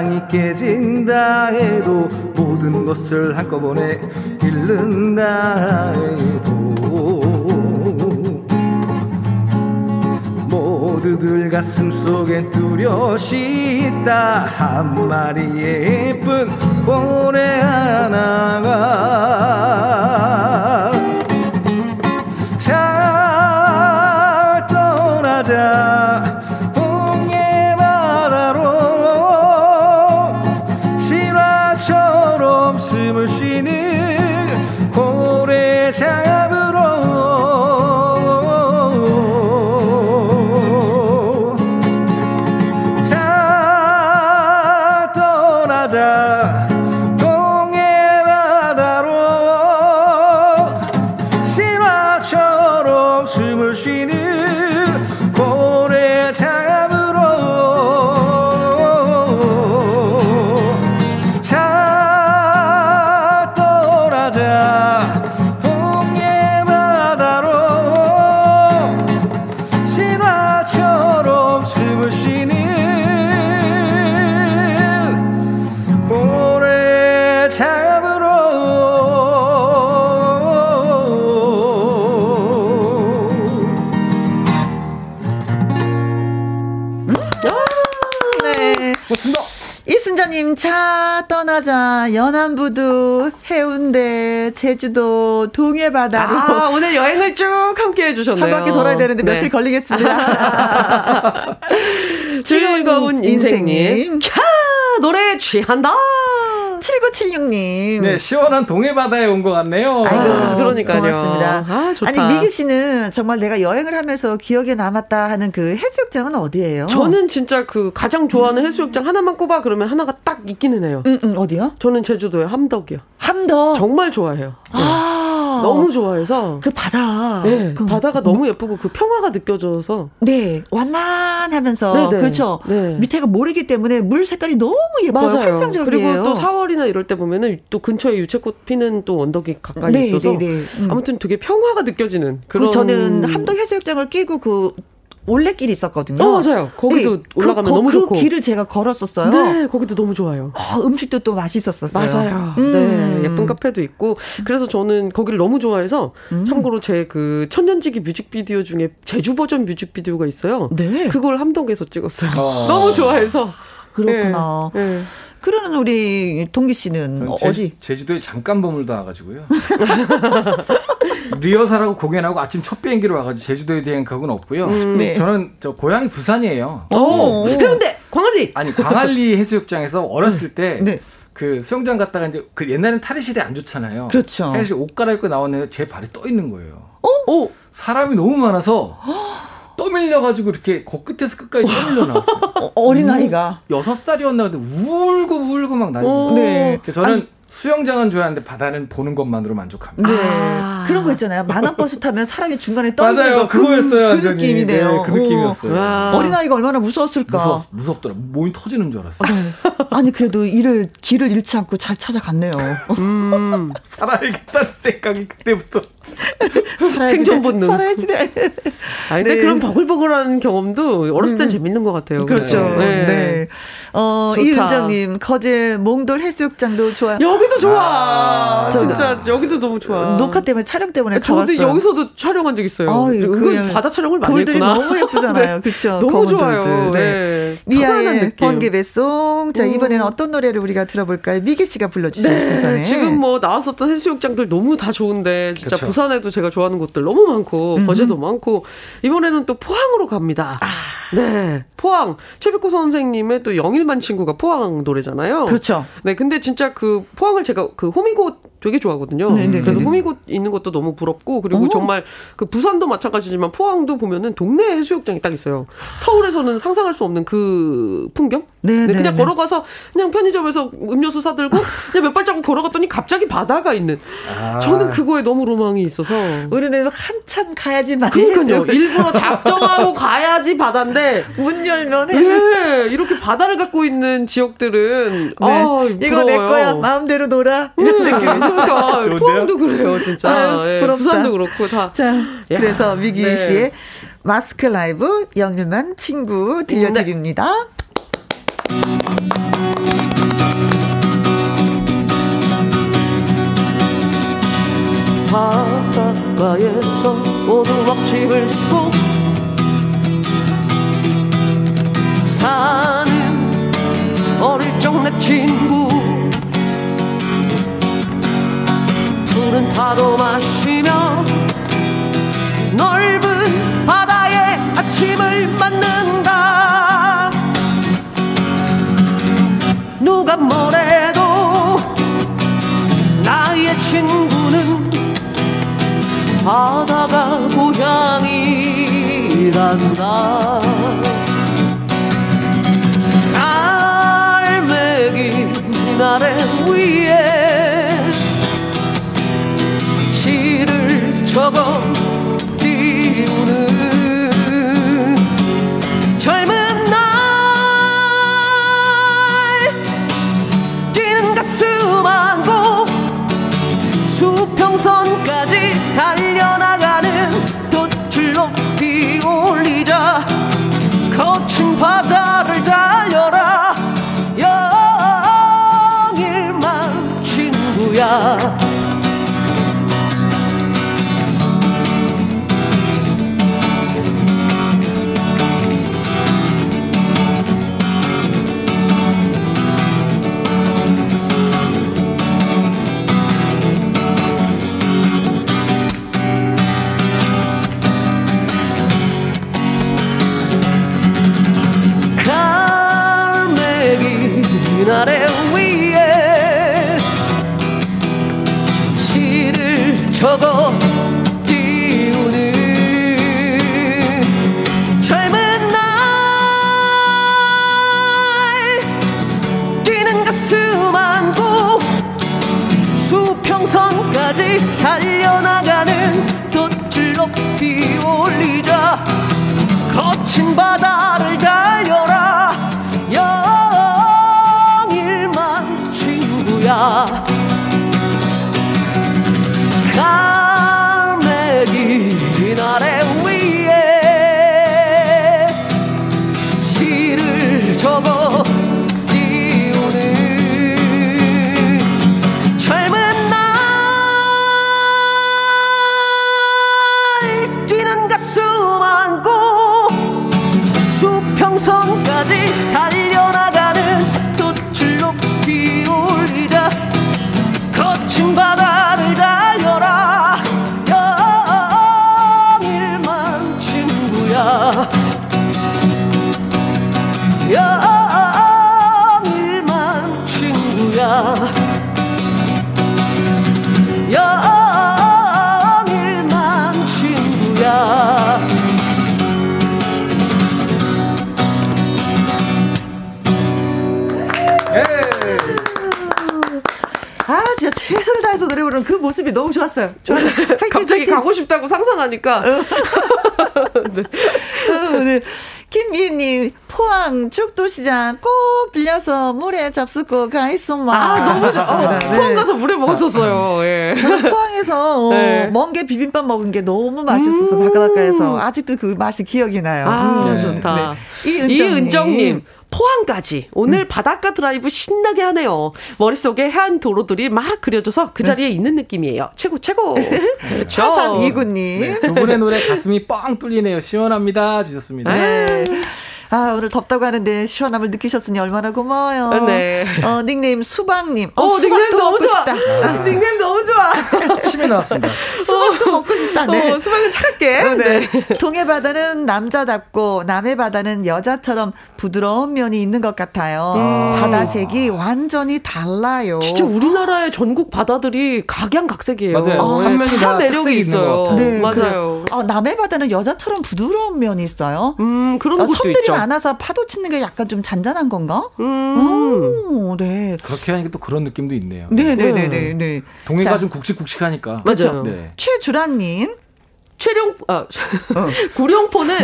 사랑이 깨진다 해도 모든 것을 한꺼번에 잃는다 해도 모두들 가슴 속엔 뚜렷이 있다. 한 마리의 예쁜 고래 하나가 숨을 쉬는 고래 잡으 이순자님, 차 떠나자. 연안부두, 해운대, 제주도, 동해바다로. 아, 오늘 여행을 쭉 함께 해주셨네요. 한 바퀴 돌아야 되는데 네. 며칠 걸리겠습니다. 즐거운 인생님. 인생님. 캬! 노래 취한다! 7976님. 네, 시원한 동해바다에 온 것 같네요. 아이고, 그러니까요. 고맙습니다. 아, 좋다. 아니, 미기 씨는 정말 내가 여행을 하면서 기억에 남았다 하는 그 해수욕장은 어디예요? 저는 진짜 그 가장 좋아하는 해수욕장 하나만 꼽아 그러면 하나가 딱 있기는 해요. 응, 응, 어디요? 저는 제주도의 함덕이요. 함덕. 정말 좋아해요. 네. 아. 너무 좋아해서. 그 바다. 네, 그 바다가 너무 예쁘고 그 평화가 느껴져서. 네, 완만하면서 네, 네. 그렇죠. 네. 밑에가 모래기 때문에 물 색깔이 너무 예뻐요. 맞아요. 환상적이에요. 그리고 또 4월이나 이럴 때 보면은 또 근처에 유채꽃 피는 또 언덕이 가까이 네, 있어서 네, 네. 음. 아무튼 되게 평화가 느껴지는 그런. 저는 함덕 해수욕장을 끼고 그 올레길이 있었거든요. 어, 맞아요. 거기도 네, 올라가면 그, 너무 그 좋고. 길을 제가 걸었었어요. 네, 거기도 너무 좋아요. 어, 음식도 또 맛있었었어요. 맞아요. 음. 네, 예쁜 카페도 있고 그래서 저는 거기를 너무 좋아해서 음. 참고로 제 그 천년지기 뮤직비디오 중에 제주 버전 뮤직비디오가 있어요. 네. 그걸 함덕에서 찍었어요. 어. 너무 좋아해서. 그렇구나. 네, 네. 그러는 우리 동기 씨는 어, 제, 어디? 제주도에 잠깐 머물다 와가지고요. 리허설하고 공연하고 아침 첫 비행기로 와가지고 제주도에 대한 기억은 없고요. 네. 저는 저 고향이 부산이에요. 어. 해운대 광안리. 아니 광안리 해수욕장에서 어렸을 때 네. 그 수영장 갔다가 이제 그 옛날엔 탈의실이 안 좋잖아요. 그렇죠. 탈의실 옷 갈아입고 나왔는데 제 발이 떠 있는 거예요. 오, 사람이 너무 많아서 떠밀려가지고 이렇게 코끝에서 끝까지 떠밀려 나왔어요. 어, 어린아이가. 여섯 살이었나 근데 울고 울고 막 난리. 오. 네. 저는 수영장은 좋아하는데 바다는 보는 것만으로 만족합니다. 네. 아. 그런 거 있잖아요. 만원버스 타면 사람이 중간에 떠 있는 맞아요. 거. 그, 그거였어요, 그 완전히. 느낌이네요. 네, 그 느낌이었어요. 와. 어. 어린아이가 얼마나 무서웠을까. 무섭, 무섭더라. 몸이 터지는 줄 알았어요. 아니, 그래도 일을, 길을 잃지 않고 잘 찾아갔네요. 음. 살아야겠다는 생각이 그때부터. 생존 돼. 본능. 살아야지 돼. 아 근데 네. 그런 버글버글한 경험도 어렸을 땐 재밌는 것 같아요. 그렇죠. 네. 네. 어, 좋다. 이은정님, 거제 몽돌 해수욕장도 좋아요. 여기도 좋아. 아, 진짜 여기도 너무 좋아. 녹화 때문에 촬영 때문에 저도 가봤어요. 여기서도 촬영한 적 있어요. 아유, 은근 바다 촬영을 많이 돌들이 했구나. 너무 예쁘잖아요. 그렇죠. 너무 좋아요. 돌들. 네. 편안한 미아의 느낌. 번개 배송. 자, 음. 이번에는 어떤 노래를 우리가 들어볼까요? 미기 씨가 불러주세요, 네. 지금 뭐 나왔었던 해수욕장들 너무 다 좋은데 진짜 그쵸. 부산에도 제가 좋아하는 곳들 너무 많고 거제도 많고 이번에는 또 포항으로 갑니다. 아. 네, 포항 최백호 선생님의 또 영일 만 친구가 포항 노래잖아요. 그렇죠. 네, 근데 진짜 그 포항을 제가 그 호미곶 되게 좋아하거든요. 네, 네, 그래서 네, 네. 호미곶 있는 것도 너무 부럽고 그리고 어머. 정말 그 부산도 마찬가지지만 포항도 보면은 동네 해수욕장이 딱 있어요. 서울에서는 상상할 수 없는 그 풍경. 네, 그냥 네. 걸어가서 그냥 편의점에서 음료수 사들고 그냥 몇 발자국 걸어갔더니 갑자기 바다가 있는. 아. 저는 그거에 너무 로망이 있어서. 우리는 한참 가야지만 그러니까요. 일부러 작정하고 가야지 바다인데. 문 열면 해수 네, 이렇게 바다를 갖고 있는 지역들은 네. 아, 이거 내 부러워요. 거야. 마음대로 놀아. 이런 음, 느낌이 있어요. 그러니까? 포항도 그래요, 진짜. 아유, 예. 부산도 그렇고 다. 자, 야, 그래서 미기 네. 씨의 마스크 라이브 영일만 친구 들려드립니다. 바닷가에서 모두 왁집을 짓고 사는 어릴 적 내 친구 푸른 파도 마시며 넓은 바다의 아침을 맞는다. 누가 뭐래도 나의 친구는 바다가 고향이란다. 갈매기 아래 위 적어 띄우는 젊은 날. 뛰는 가슴 안고 수평선까지 달려나가는 돛줄 높이 올리자. 거친 바다를 달려라. 영일만 친구야 상상하니까 어, 네. 김미희님, 포항 죽도시장 꼭 들려서 물에 접수고 가 있어마. 아 너무 좋습니다. 네. 포항 가서 물에 먹었었어요. 예. 포항에서 어, 네. 멍게 비빔밥 먹은 게 너무 맛있었어 요 바닷가에서 아직도 그 맛이 기억이 나요. 아 음, 좋다. 네. 이은정님. 이은정님. 포항까지 오늘 바닷가 드라이브 신나게 하네요. 머릿속에 해안 도로들이 막 그려져서 그 자리에 있는 느낌이에요. 그렇죠. 차삼 이구님. 네, 두 분의 노래 가슴이 뻥 뚫리네요. 시원합니다. 주셨습니다. 네. 아, 오늘 덥다고 하는데 시원함을 느끼셨으니 얼마나 고마워요. 네. 어, 닉네임 수박님. 어, 닉네임 수박도 너무 좋아. 아, 닉네임 너무 좋아. 침이 나왔습니다. 싶다. 네. 어, 수박은 차갑게. 어, 네. 네. 동해 바다는 남자답고 남해 바다는 여자처럼 부드러운 면이 있는 것 같아요. 음. 바다색이 완전히 달라요. 진짜 우리나라의 전국 바다들이 각양각색이에요. 맞아요. 어, 한 면이 다 매력이 있어요. 네, 맞아요. 그래요. 어, 남해 바다는 여자처럼 부드러운 면이 있어요. 음, 그런 어, 것도 섬들이 있죠. 많아서 파도 치는 게 약간 좀 잔잔한 건가? 음. 오, 네. 그렇게 하니까 또 그런 느낌도 있네요. 네 네 네네. 네. 동해가 자. 좀 굵직굵직하니까. 맞아요. 네. 최주라님. 촬영 아 어. 구룡포는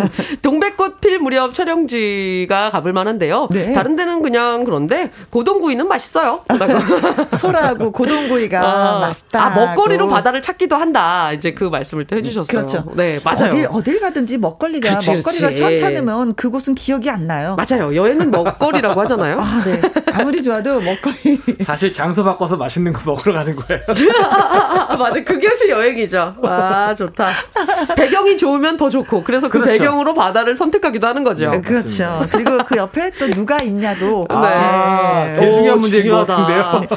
동백꽃 필 무렵 촬영지가 가볼 만한데요. 네. 다른 데는 그냥 그런데 고동구이는 맛있어요. 소라하고 고동구이가 아, 맛있다. 아 먹거리로 바다를 찾기도 한다. 이제 그 말씀을 또 해주셨어요. 그렇죠. 네 맞아요. 어딜, 어딜 가든지 먹거리가 그렇지, 먹거리가. 시원찮으면 그곳은 기억이 안 나요. 맞아요. 여행은 먹거리라고 하잖아요. 아, 네. 아무리 좋아도 먹거리. 사실 장소 바꿔서 맛있는 거 먹으러 가는 거예요. 맞아. 그게 훨씬 여행이죠. 아 좋다. 배경이 좋으면 더 좋고 그래서 그 그렇죠. 배경으로 바다를 선택하기도 하는 거죠. 네, 그렇죠. 그리고 그 옆에 또 누가 있냐도. 아, 네. 제일 오, 중요한 문제인 것 중요하다. 같은데요.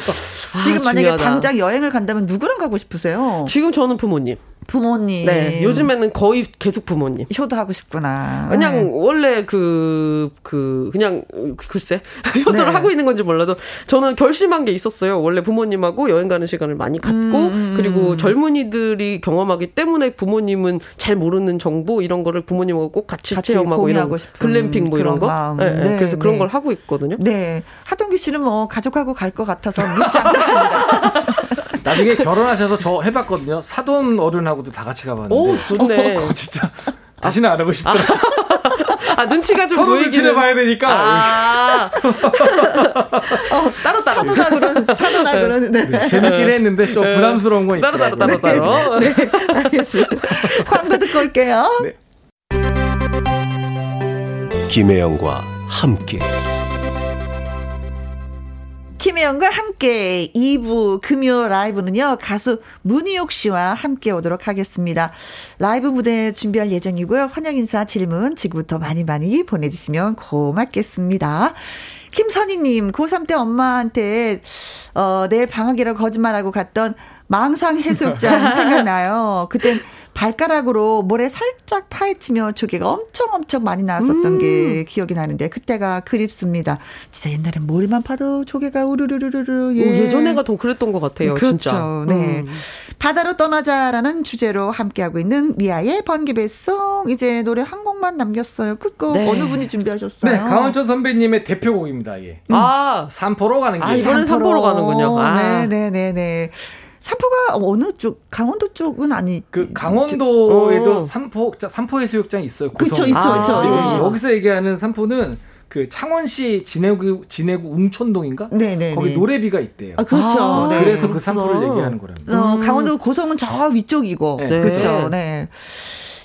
지금 아, 만약에 중요하다. 당장 여행을 간다면 누구랑 가고 싶으세요? 지금 저는 부모님. 부모님. 네. 요즘에는 거의 계속 부모님. 효도하고 싶구나. 그냥 네. 원래 그, 그, 그냥, 글쎄, 효도를 네. 하고 있는 건지 몰라도 저는 결심한 게 있었어요. 원래 부모님하고 여행 가는 시간을 많이 갖고, 음, 그리고 젊은이들이 경험하기 때문에 부모님은 잘 모르는 정보 이런 거를 부모님하고 꼭 같이, 같이 체험하고 이런 글램핑 뭐 이런 거. 네, 네. 네, 그래서 그런 네. 걸 하고 있거든요. 네. 하동기 씨는 뭐 가족하고 갈 것 같아서 묻지 않겠습니다. 나중에 결혼하셔서 저 해봤거든요. 사돈 어른하고도 다 같이 가봤는데. 오, 좋네. 그거 진짜 다시는 안 하고 싶더라고요. 아, 눈치가 좀 서로 보이기는. 눈치를 봐야 되니까. 아. 어, 따로 따로. 사돈하고는, 사돈하고는, 네. 재밌긴 했는데 좀 부담스러운 건 따로 따로. 따로 따로. 네. 알겠습니다. 광고 듣고 올게요. 네. 김혜영과 함께 김혜영과 함께 2부 금요 라이브는요, 가수 문희옥 씨와 함께 오도록 하겠습니다. 라이브 무대 준비할 예정이고요. 환영 인사 질문 지금부터 많이 많이 보내주시면 고맙겠습니다. 김선희님, 고3 때 엄마한테, 어, 내일 방학이라고 거짓말하고 갔던 망상 해수욕장 생각나요. 그땐 발가락으로 모래 살짝 파헤치며 조개가 엄청 엄청 많이 나왔었던 음. 게 기억이 나는데 그때가 그립습니다. 진짜 옛날엔 머리만 파도 조개가 우르르르르 오, 예전에가 더 그랬던 것 같아요, 그렇죠. 진짜. 네. 음. 바다로 떠나자라는 주제로 함께하고 있는 미아의 번개배송 이제 노래 한 곡만 남겼어요. 끝곡 네. 어느 분이 준비하셨어요? 네, 강원철 선배님의 대표곡입니다. 예. 아, 산포로 가는 길. 아, 이번엔 산포로 가는군요. 아. 네 네 네 네. 산포가 어느 쪽 강원도 쪽은 아니 그 강원도에도 어. 삼포 삼포 해수욕장이 있어요. 그쵸 고성. 있죠 아. 있죠. 그리고 예. 여기서 얘기하는 삼포는 그 창원시 진해구 진해구 웅천동인가? 네네. 거기 노래비가 있대요. 아 그렇죠. 아, 네. 그래서 그 산포를. 얘기하는 거랍니다. 어, 음. 강원도 고성은 저 위쪽이고. 네. 네. 그렇죠. 네.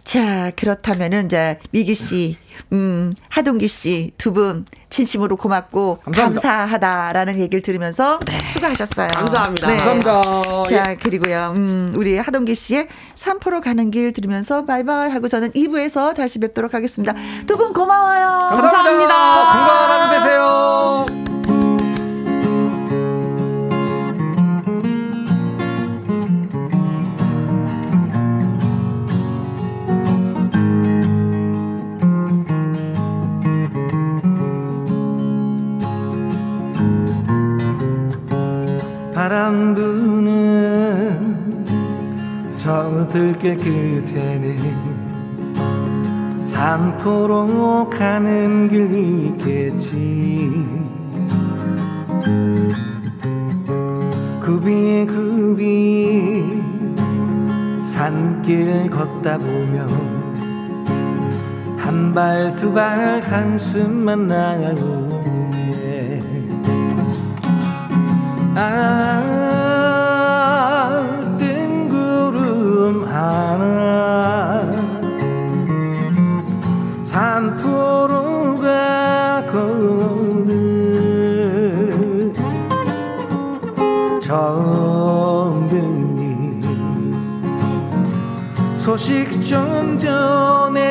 자, 그렇다면은 이제 미기 씨, 음, 하동기 씨 두 분 진심으로 고맙고 감사합니다. 감사하다라는 얘기를 들으면서 수고하셨어요. 감사합니다. 네. 감사합니다. 자, 그리고요. 음, 우리 하동기 씨의 산포로 가는 길 들으면서 바이바이 하고 저는 2부에서 다시 뵙도록 하겠습니다. 두 분 고마워요. 감사합니다. 건강한 하루 되세요. 바람 부는 저 들길 끝에는 산포로 가는 길이 있겠지. 굽이 굽이 산길 걷다 보면 한 발 두 발 한숨만 나오네 아, 뜬 구름 하나 산포로 가거든 정든이 소식 좀 전해주렴.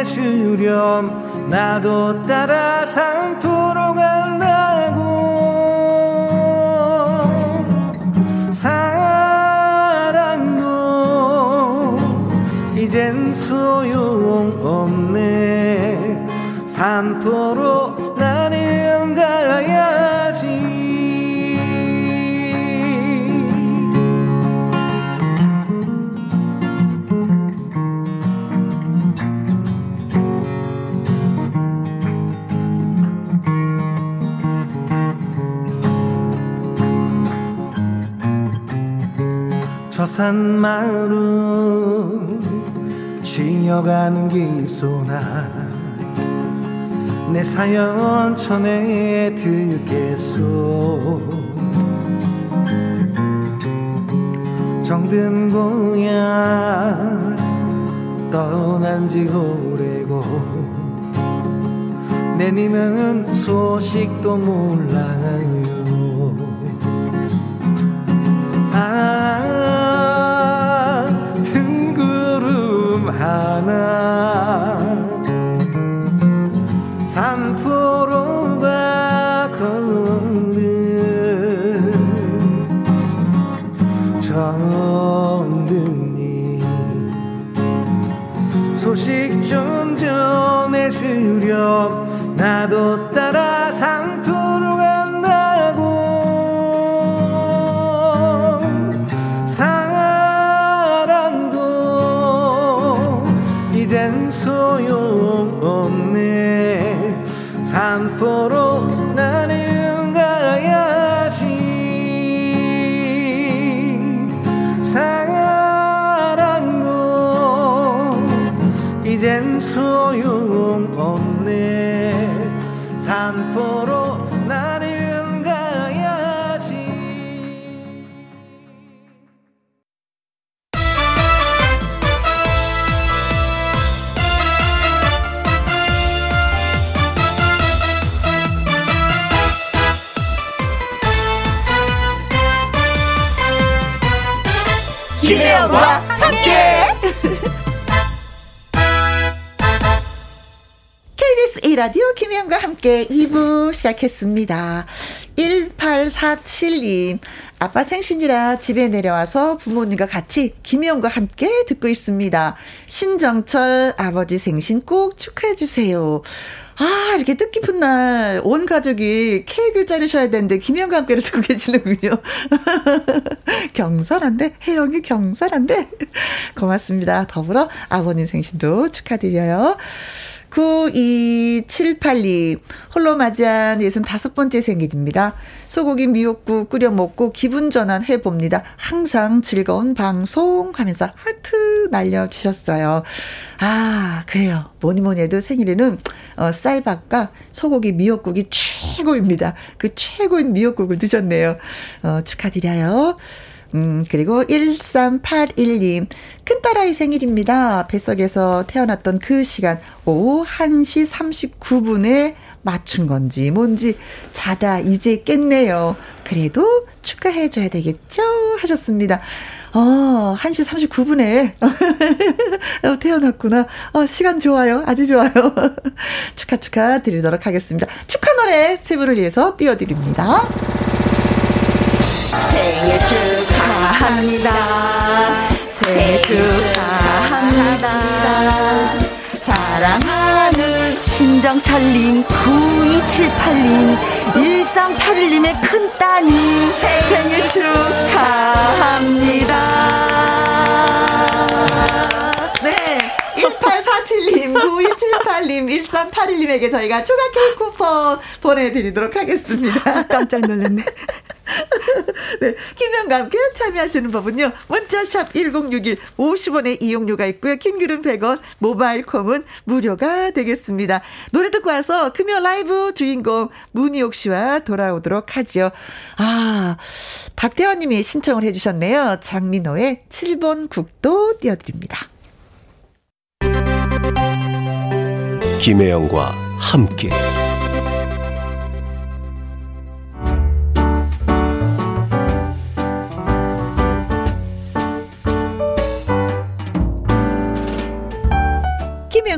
나도 따라 산 사랑도 이젠 소용없네. 산포로 저산 마루 쉬어가는 길소나. 내 사연 전해 듣겠소. 정든 고향 떠난 지 오래고 내 님은 소식도 몰라요. 아, 하나 산포로가 처음 듣니 소식 좀 전해주렴. 나도 따라 산 김혜영과 함께 2부 시작했습니다. 1847님, 아빠 생신이라 집에 내려와서 부모님과 같이 김혜영과 함께 듣고 있습니다. 신정철 아버지 생신 꼭 축하해주세요. 아, 이렇게 뜻깊은 날, 온 가족이 케이크를 자르셔야 되는데, 김혜영과 함께를 듣고 계시는군요. 경솔한데, 혜영이 경솔한데. 고맙습니다. 더불어 아버님 생신도 축하드려요. 92782 홀로 맞이한 65번째 생일입니다. 소고기 미역국 끓여 먹고 기분 전환 해봅니다. 항상 즐거운 방송 하면서 하트 날려주셨어요. 아, 그래요. 뭐니 뭐니 해도 생일에는 어, 쌀밥과 소고기 미역국이 최고입니다. 그 최고인 미역국을 드셨네요. 어, 축하드려요. 음, 그리고 1381님. 큰딸아이 생일입니다. 뱃속에서 태어났던 그 시간, 오후 1시 39분에 맞춘 건지 뭔지 자다 이제 깼네요. 그래도 축하해줘야 되겠죠? 하셨습니다. 어, 1시 39분에 태어났구나. 어, 시간 좋아요. 아주 좋아요. 축하, 축하 드리도록 하겠습니다. 축하 노래 세 분을 위해서 띄워드립니다. 생일 축하합니다. 생일 축하합니다. 사랑하는 신정철님, 9278님, 1381님의 큰따님 생일 축하합니다. 1847님, 9278님, 1381님에게 저희가 초가 케이크 쿠폰 보내드리도록 하겠습니다. 깜짝 놀랐네. 네. 김현과 함께 참여하시는 법은요. 문자샵 1061 50원의 이용료가 있고요. 킹글은 100원, 모바일 콩은 무료가 되겠습니다. 노래 듣고 와서 금요 라이브 주인공 문희옥 씨와 돌아오도록 하지요. 아, 박대원 님이 신청을 해주셨네요. 장민호의 7번 국도 띄워드립니다. 김혜영과 함께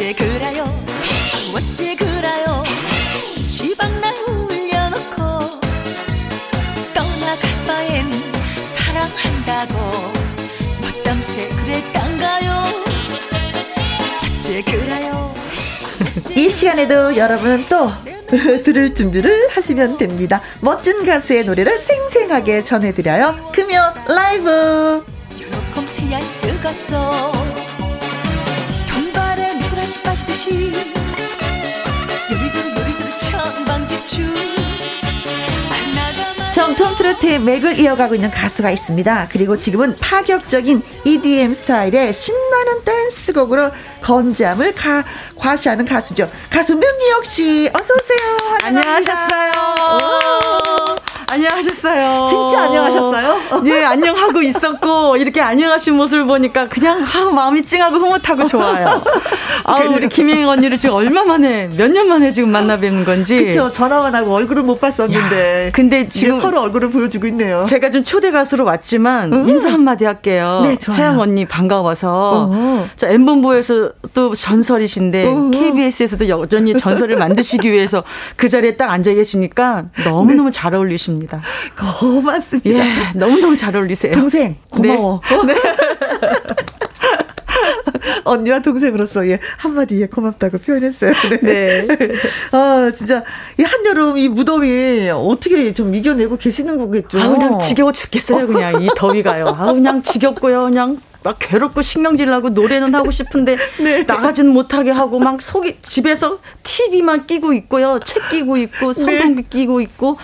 어째 그래요 어째 그래요 시방 날 울려놓고 떠나갈 바엔 사랑한다고 못담새 그랬단가요 어째 그래요 이 시간에도 여러분은 또 들을 준비를 하시면 됩니다. 멋진 가수의 노래를 생생하게 전해드려요. 금요 라이브. 빠지듯이 요리조리 요리조리 천방지축 정통 트로트의 맥을 이어가고 있는 가수가 있습니다. 그리고 지금은 파격적인 EDM 스타일의 신나는 댄스곡으로 건재함을 가, 과시하는 가수죠. 가수 문미혁 씨, 어서 오세요. 안녕하셨어요. 안녕하셨어요. 진짜 안녕하셨어요? 네, 안녕하고 있었고 이렇게 안녕하신 모습을 보니까 그냥 아, 마음이 찡하고 흐뭇하고 좋아요. 아, 우리 김혜영 언니를 지금 얼마 만에 몇 년 만에 지금 만나 뵙는 건지. 그쵸 전화만 하고 얼굴은 못 봤었는데. 야, 근데 지금 서로 얼굴을 보여주고 있네요. 제가 좀 초대 가수로 왔지만 음. 인사 한마디 할게요. 네, 좋아요. 혜영 언니 반가워서 어. 저 엠본부에서 또 전설이신데 어. KBS에서도 여전히 전설을 만드시기 위해서 그 자리에 딱 앉아 계시니까 너무너무 잘 어울리십니다. 고맙습니다. 예, 너무너무 잘 어울리세요. 동생 고마워. 네. 언니와 동생으로서 예 한마디 예 고맙다고 표현했어요. 네. 아 진짜 이 한여름 이 무더위 어떻게 좀 이겨내고 계시는 거겠죠. 아우 그냥 지겨워 죽겠어요 그냥 이 더위가요. 아우 그냥 지겹고요 그냥 막 괴롭고 신경질 나고 노래는 하고 싶은데 네. 나가지는 못하게 하고 막 속이 집에서 TV만 끼고 있고요 책 끼고 있고 선풍기 끼고 있고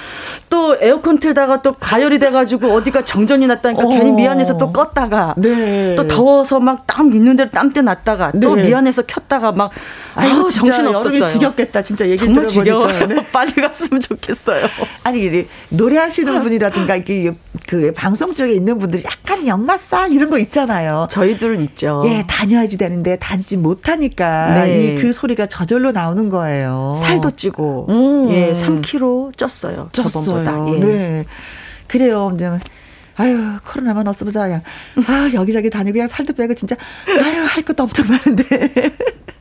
또 에어컨 틀다가 또 가열이 돼 가지고 어디가 정전이 났다니까 어. 괜히 미안해서 또 껐다가 네. 또 더워서 막 땀 있는 대로 땀때 났다가 또 네. 미안해서 켰다가 막 아유 정신 여름이 없었어요. 지겹겠다. 진짜 얘기 정말 들어보니까. 네. 빨리 갔으면 좋겠어요. 아니 노래하시는 분이라든가 이게 그 방송 쪽에 있는 분들이 약간 역마살 이런 거 있잖아요. 저희들 있죠. 예, 다녀야지 되는데 다니지 못하니까 네. 이그 소리가 저절로 나오는 거예요. 살도 찌고 음. 예 3kg 쪘어요 저번보다 쪘어요. 예. 네. 그래요. 이제 아유 코로나만 없어보자 그냥 아 여기저기 다니고 그냥 살도 빼고 진짜 아유 할 것도 엄청 많은데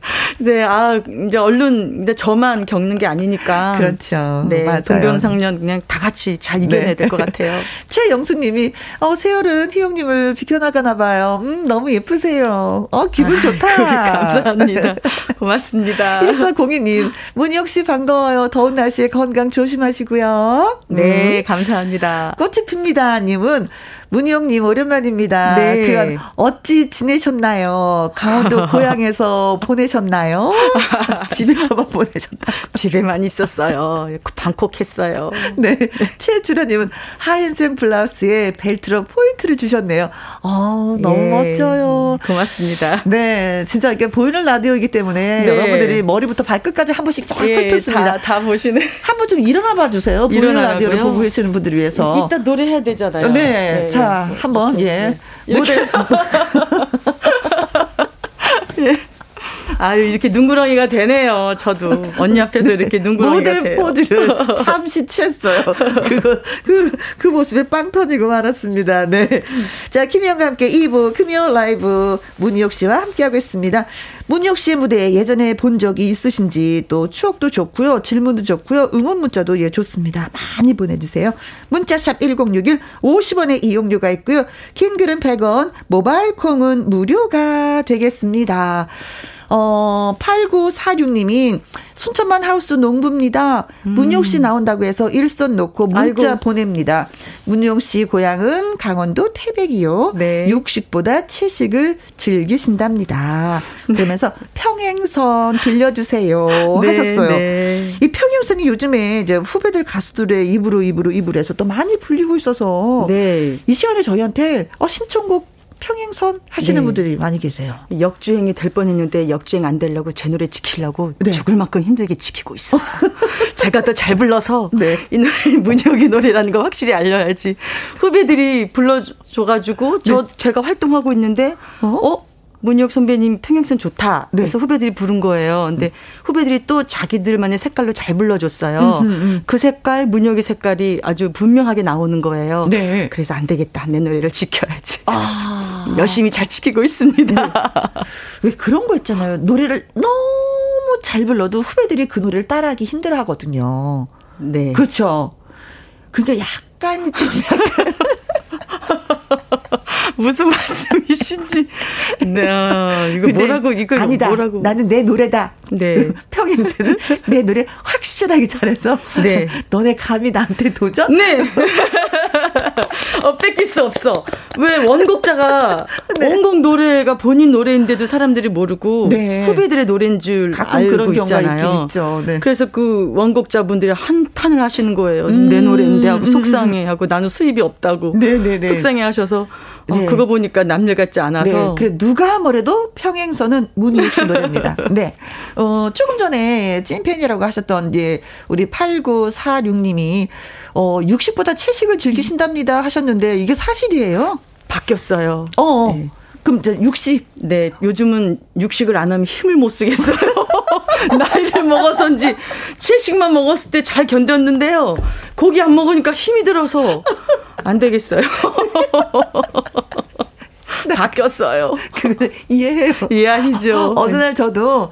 네, 아 이제 얼른 근데 저만 겪는 게 아니니까 그렇죠. 네, 맞아요. 동병상련 그냥 다 같이 잘 이겨내야 네. 될것 같아요. 최영숙님이 어 세월은 희영님을 비켜나가나 봐요. 음 너무 예쁘세요. 어 기분 좋다. 감사합니다. 고맙습니다. 1402님 문희옥 씨 반가워요. 더운 날씨에 건강 조심하시고요. 네, 감사합니다. 꽃이 핍니다. 님은 문희옥님 오랜만입니다. 네. 그간 어찌 지내셨나요? 강원도 고향에서 보내셨나요? 집에서만 보내셨다. 집에만 있었어요. 방콕했어요. 네. 최주라님은 하얀색 블라우스에 벨트로 포인트를 주셨네요. 아, 너무 예, 멋져요. 고맙습니다. 네, 진짜 이게 보이는 라디오이기 때문에 네. 여러분들이 머리부터 발끝까지 한 번씩 쫙 예, 펼쳤습니다. 다, 다 보시네. 한 번 좀 일어나 봐 주세요. 보이는? 라디오를 보고 계시는 분들을 위해서. 이따 노래 해야 되잖아요. 네, 자, 한번 예. 이렇게. 예. 아유, 이렇게 눈구렁이가 되네요. 저도. 언니 앞에서 이렇게 눈구렁이가 모델. 포즈를 잠시 취했어요. 그거 그, 그 모습에 빵 터지고 말았습니다. 네. 자, 김희영과 함께 2부 금요 라이브 문희옥 씨와 함께하고 있습니다. 문희옥 씨의 무대 예전에 본 적이 있으신지 또 추억도 좋고요. 질문도 좋고요. 응원 문자도 예 좋습니다. 많이 보내주세요. 문자샵 1061 50원의 이용료가 있고요. 긴 글은 100원 모바일 콩은 무료가 되겠습니다. 어, 8946님이 순천만 하우스 농부입니다. 문용 씨 나온다고 해서 일선 놓고 문자 음. 아이고. 보냅니다. 문용 씨 고향은 강원도 태백이요. 네. 육식보다 채식을 즐기신답니다. 그러면서 평행선 들려주세요 네, 하셨어요. 네. 이 평행선이 요즘에 이제 후배들 가수들의 입으로 입으로 입으로 해서 또 많이 불리고 있어서 네. 이 시간에 저희한테 어, 신청곡 평행선 하시는 네. 분들이 많이 계세요. 역주행이 될 뻔했는데 역주행 안 되려고 제 노래 지키려고 네. 죽을 만큼 힘들게 지키고 있어요. 제가 더 잘 불러서 네. 이 노래 문혁이 노래라는 거 확실히 알려야지. 후배들이 불러줘가지고 저 제가 활동하고 있는데 어? 문혁 선배님 평행선 좋다. 네. 그래서 후배들이 부른 거예요. 근데 후배들이 또 자기들만의 색깔로 잘 불러줬어요. 그 색깔, 문혁의 색깔이 아주 분명하게 나오는 거예요. 네. 그래서 안 되겠다. 내 노래를 지켜야지. 아. 열심히 잘 지키고 있습니다. 왜 그런 거 있잖아요. 노래를 너무 잘 불러도 후배들이 그 노래를 따라하기 힘들어 하거든요. 네. 그렇죠. 그러니까 약간 좀 약간 무슨 말씀이신지. 네. 아, 이거 뭐라고, 이거 아니다. 뭐라고. 나는 내 노래다. 네. 평행선은 내 노래 확실하게 잘해서 네. 너네 감히 나한테 도전? 네. 어, 뺏길 수 없어. 왜 원곡자가 원곡 노래가 본인 노래인데도 사람들이 모르고 네. 후배들의 노래인 줄 가끔 알고 그런 있잖아요. 네. 그래서 그 원곡자분들이 한탄을 하시는 거예요. 음, 내 노래인데 하고 속상해 하고 나는 수입이 없다고 네네네. 속상해 하셔서 어, 네. 그거 보니까 남일 같지 않아서 네, 그래 누가 뭐래도 평행선은 문희욱 씨 노래입니다. 네, 어 조금 전에 찐팬이라고 하셨던 예 우리 8946님이 어 육식보다 채식을 즐기신답니다 하셨는데 이게 사실이에요? 바뀌었어요. 어, 네. 그럼 이제 육식 네, 요즘은 육식을 안 하면 힘을 못 쓰겠어요. 나이를 먹어서인지 채식만 먹었을 때 잘 견뎠는데요. 고기 안 먹으니까 힘이 들어서 안 되겠어요. 바뀌었어요. 그 이해해요. 이해하시죠? 어느 날 저도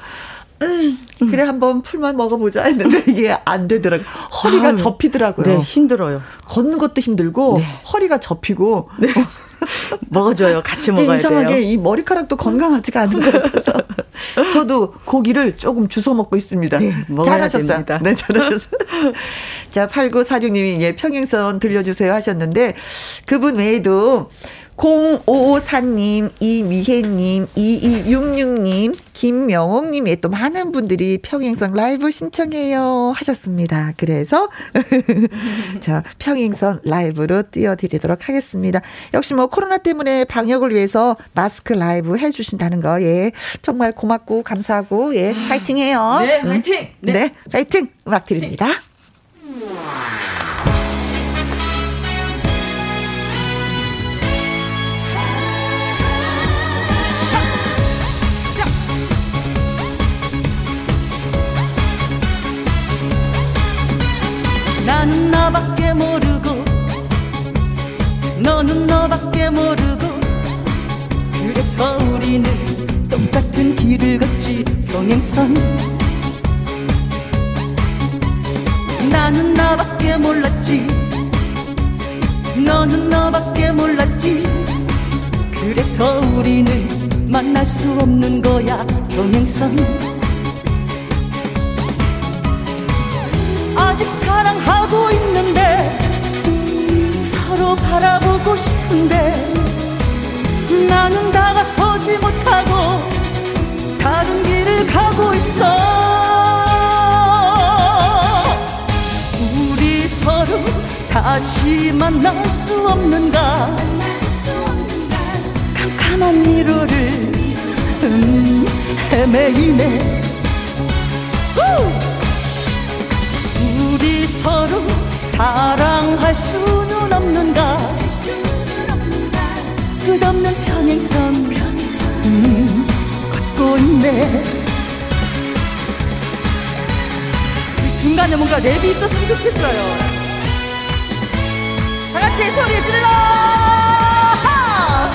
음, 그래 한번 풀만 먹어보자 했는데 이게 안 되더라고요. 허리가 아유, 접히더라고요. 네, 힘들어요. 걷는 것도 힘들고 네. 허리가 접히고 먹어줘요. 같이 먹어야 이상하게 돼요. 이 머리카락도 건강하지가 않은 것 같아서 저도 고기를 조금 주워 먹고 있습니다. 네, 잘하셨어요. 됩니다. 네, 잘하셨어요. 자, 8946님이 예, 평행선 들려주세요 하셨는데 그분 외에도 0554님, 이미혜님, 2266님, 김명옥님의 또 많은 분들이 평행선 라이브 신청해요 하셨습니다. 그래서 자 평행선 라이브로 띄워드리도록 하겠습니다. 역시 뭐 코로나 때문에 방역을 위해서 마스크 라이브 해주신다는 거, 예 정말 고맙고 감사하고 예 파이팅 해요. 네, 음. 화이팅! 네. 네. 파이팅 음악 드립니다. 나는 나밖에 모르고 너는 너밖에 모르고. 그래서 우리는 똑같은 길을 걷지 평행선. 나는 나밖에 몰랐지. 너는 너밖에 몰랐지. 그래서 우리는 만날 수 없는 거야 평행선 아직 사랑하고 있는데 서로 바라보고 싶은데 나는 다가서지 못하고 다른 길을 가고 있어. 우리 서로 다시 만날 수 없는가? 캄캄한 미로를 음, 헤매이네. 후! 서로 사랑할 수는 없는가? 끝없는 평행선. 음, 걷고 있네. 그 중간에 뭔가 랩이 있었으면 좋겠어요. 다 같이 소리 질러! 하!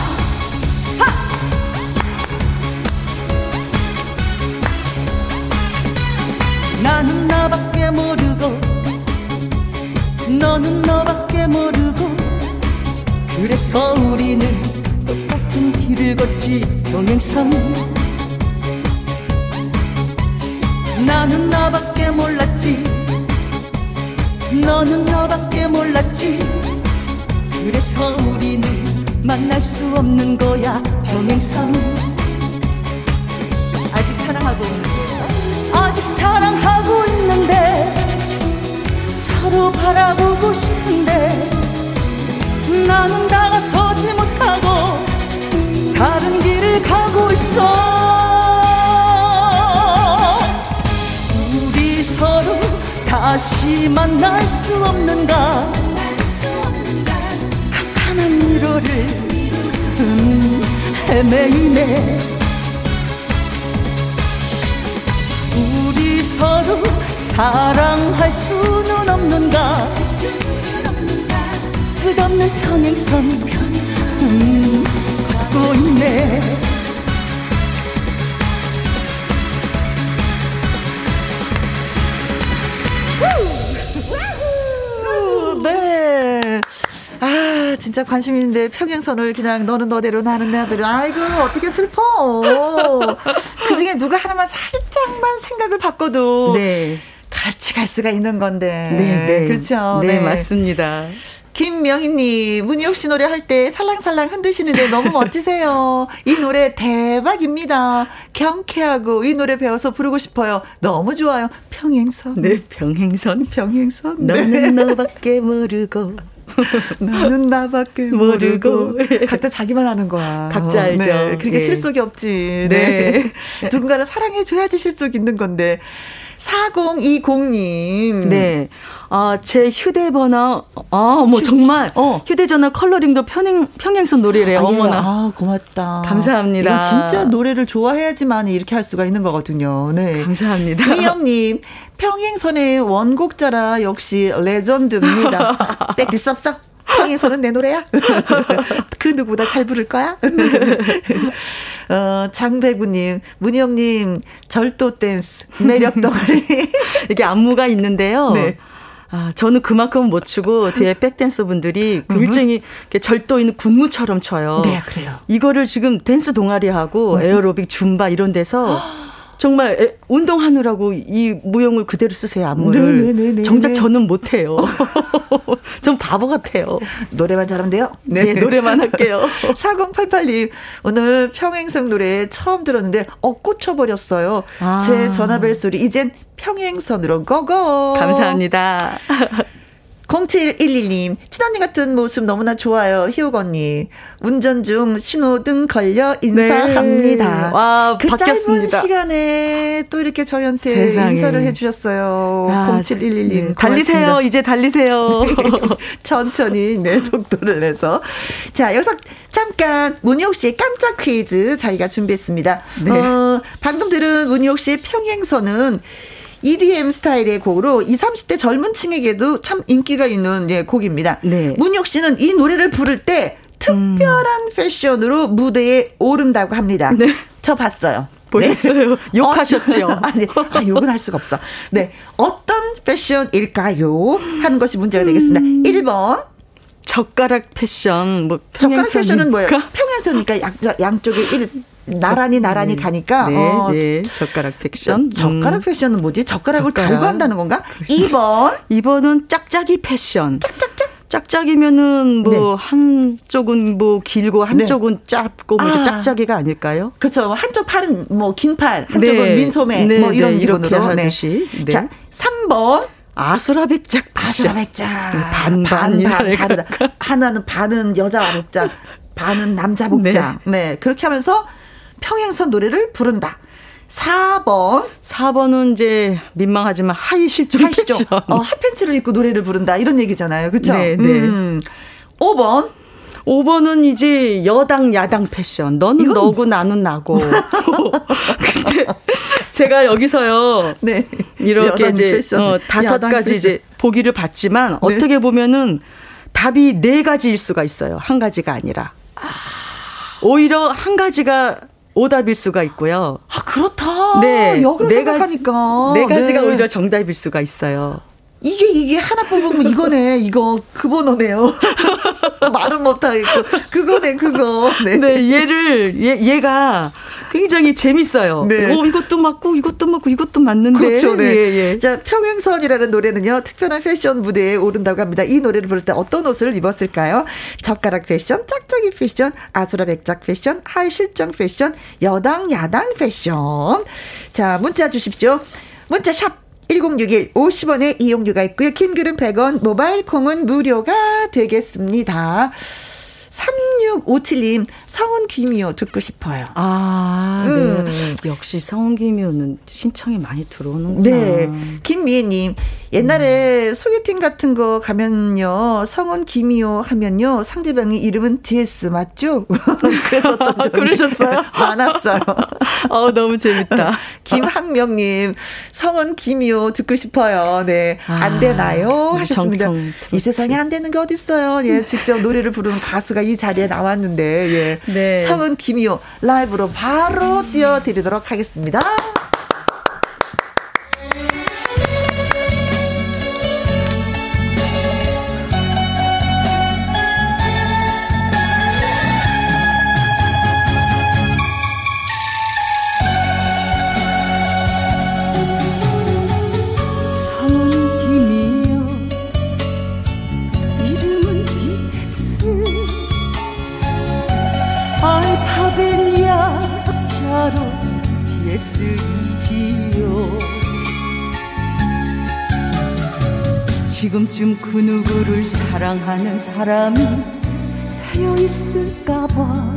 나는 나밖에 모르고 너는 너밖에 모르고 그래서 우리는 똑같은 길을 걷지 평행선. 나는 나밖에 몰랐지. 너는 너밖에 몰랐지. 그래서 우리는 만날 수 없는 거야 평행선. 아직 사랑하고 있는데 아직 사랑하고 있는데 서로 바라보고 싶은데 나는 다가서지 못하고 다른 길을 가고 있어. 우리 서로 다시 만날 수 없는가? 캄캄한 미로를 음, 헤매이네. 우리 서로 사랑할 수는 없는가 끝없는 평행선 음, 걷고 있네 네. 아, 진짜 관심 있는데 평행선을 그냥 너는 너대로 나는 나대로. 아이고, 어떻게 슬퍼. 그 중에 누가 하나만 살짝만 생각을 바꿔도. 네. 같이 갈 수가 있는 건데. 네, 네. 그렇죠. 네, 맞습니다. 김명희님, 문희옥 씨 노래 할 때 살랑살랑 흔드시는데 너무 멋지세요. 이 노래 대박입니다. 경쾌하고 이 노래 배워서 부르고 싶어요. 너무 좋아요. 평행선. 네, 평행선. 평행선. 너는 네. 너밖에 모르고 나는 나밖에 모르고. 모르고 각자 자기만 하는 거야. 각자 알죠. 네, 그러니까 예. 실속이 없지. 네. 누군가를 사랑해 줘야지 실속 있는 건데. 4020님. 네. 아, 제 휴대번호, 아, 뭐 정말, 어. 휴대전화 컬러링도 평행, 평행선 노래래요. 아, 예. 어머나. 아, 고맙다. 감사합니다. 진짜 노래를 좋아해야지만 이렇게 할 수가 있는 거거든요. 네. 감사합니다. 미영님, 평행선의 원곡자라 역시 레전드입니다. 뺏길 수 없어. 평행선은 내 노래야. 그 누구보다 잘 부를 거야. 어, 장배구님, 문희영님, 절도 댄스, 매력 덩어리. 이게 안무가 있는데요. 네. 아, 저는 그만큼 못 추고 뒤에 백댄서 분들이 그 일정이 이렇게 절도 있는 군무처럼 춰요. 네, 그래요. 이거를 지금 댄스 동아리하고 에어로빅 줌바 이런 데서 정말 에- 운동하느라고 이 무용을 그대로 쓰세요 안무를. 네네네네. 정작 저는 못해요. 전 바보 같아요. 노래만 잘하는데요. 네, 노래만 할게요. 4088님, 오늘 평행선 노래 처음 들었는데, 어, 꽂혀버렸어요. 아. 제 전화벨 소리, 이젠 평행선으로 고고. 감사합니다. 0711님, 친언니 같은 모습 너무나 좋아요. 희옥 언니. 운전 중 신호등 걸려 인사합니다. 네. 와, 그 바뀌었습니다. 짧은 시간에 또 이렇게 저희한테 세상에. 인사를 해주셨어요. 아, 0711님. 네, 달리세요. 이제 달리세요. 천천히 내 속도를 내서. 자, 여기서 잠깐 문희옥 씨의 깜짝 퀴즈 저희가 준비했습니다. 네. 어, 방금 들은 문희옥 씨의 평행선은 EDM 스타일의 곡으로 20, 30대 젊은 층에게도 참 인기가 있는 예, 곡입니다. 네. 문희옥 씨는 이 노래를 부를 때 특별한 패션으로 무대에 오른다고 합니다. 네. 저 봤어요. 보셨어요? 욕하셨죠? 어, 아니, 아, 욕은 할 수가 없어. 네. 어떤 패션일까요? 하는 것이 문제가 되겠습니다. 음. 1번. 젓가락 패션, 뭐 젓가락 패션은 뭐예요? 평행선이니까. 양, 양쪽에 일, 나란히 나란히 가니까. 네, 어, 네. 젓가락 패션. 젓가락 음. 패션은 뭐지? 젓가락을 젓가락. 달고 한다는 건가? 2번. 이번은 짝짝이 패션. 짝짝짝. 짝짝이면은 뭐 네. 한쪽은 뭐 길고 한쪽은 짧고 뭐 아. 짝짝이가 아닐까요? 그렇죠. 한쪽 팔은 뭐 긴 팔, 한쪽은 네. 민소매 네, 뭐 이런 네, 이렇게 기분으로. 하듯이. 네. 자, 3번. 아수라 백작 패션. 아수라 백작. 네, 반반 반, 반. 하나는 반은 여자 복장, 반은 남자 복장. 네. 그렇게 하면서 평행선 노래를 부른다. 4번. 4번은 이제 민망하지만 하의 실종 하시죠. 패션. 어, 핫팬츠를 입고 노래를 부른다. 이런 얘기잖아요. 그쵸? 네, 네. 음. 5번. 5번은 이제 여당 야당 패션. 너는 이건- 너고 나는 나고. 근데 제가 여기서요. 네. 이렇게 이제 패션, 어, 다섯 가지 패션. 이제 보기를 봤지만 네. 어떻게 보면은 답이 네 가지일 수가 있어요. 한 가지가 아니라. 오히려 한 가지가 오답일 수가 있고요. 아, 그렇다. 네, 역으로 네 생각하니까. 네 가지가 네. 오히려 정답일 수가 있어요. 이게, 이게 하나 뽑으면 이거네. 이거, 그 번호네요. 말은 못하겠고. 그거네, 그거. 네. 근데 얘를 얘, 얘가 굉장히 재밌어요. 네. 어, 이것도 맞고 이것도 맞고 이것도 맞는데. 그렇죠. 네. 예, 예. 자, 평행선이라는 노래는요, 특별한 패션 무대에 오른다고 합니다. 이 노래를 부를 때 어떤 옷을 입었을까요? 젓가락 패션, 짝짝이 패션, 아수라 백작 패션, 하의 실종 패션, 여당, 야당 패션. 자, 문자 주십시오. 문자 샵 1061 50원의 이용료가 있고요. 긴 글은 100원, 모바일 콩은 무료가 되겠습니다. 3657님, 성은 귀미요 듣고 싶어요. 아, 네. 음. 역시 성김이오는 신청이 많이 들어오는구나. 네. 김미애님, 옛날에 소개팅 같은 거 가면요, 성은 김이요 하면요, 상대방의 이름은 DS 맞죠? 그랬었던 적이 그러셨어요? 많았어요. 어, 너무 재밌다. 김학명님, 성은 김이요 듣고 싶어요. 네. 안 아, 되나요? 하셨습니다. 정통 이 세상에 안 되는 게 어딨어요. 예, 직접 노래를 부르는 가수가 이 자리에 나왔는데, 예. 네. 성은 김이요 라이브로 바로 띄워드리도록 하겠습니다. DS이지요. 지금쯤 그 누구를 사랑하는 사람이 되어 있을까봐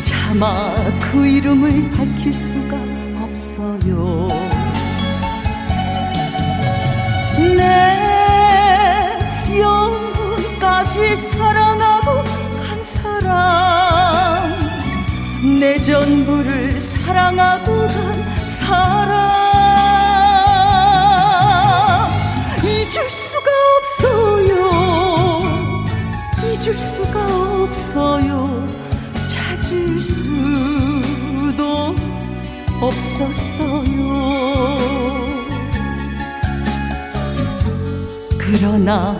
차마 그 이름을 밝힐 수가 없어요. 내 영혼까지 사랑하고 간 사람 내 전부를 사랑하고 간 사람. 잊을 수가 없어요. 잊을 수가 없어요. 찾을 수도 없었어요. 그러나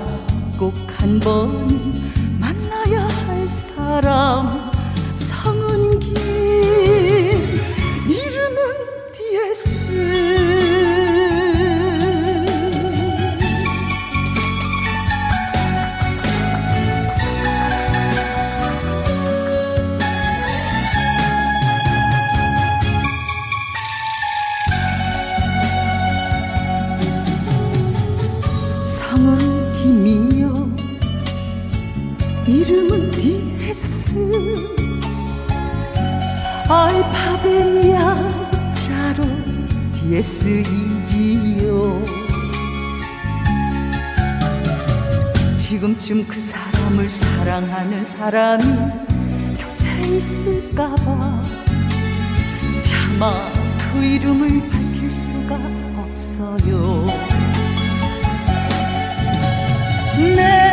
꼭 한 번 만나야 할 사람 DS이지요. 지금쯤 그 사람을 사랑하는 사람이 곁에 있을까봐 차마 그 이름을 밝힐 수가 없어요. 내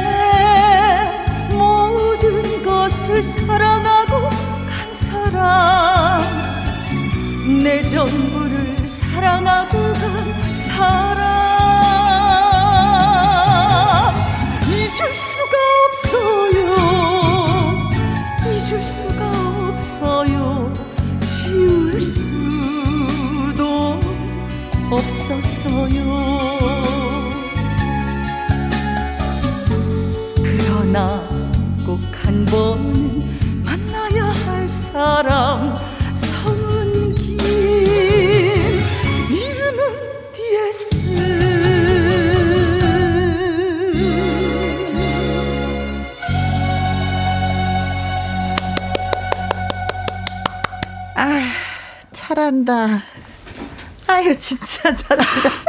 모든 것을 사랑하고 간 사람 내 전부를 사랑하고 간 사람. 잊을 수가 없어요. 잊을 수가 없어요. 지울 수도 없었어요 잘한다. 아유, 진짜 잘한다.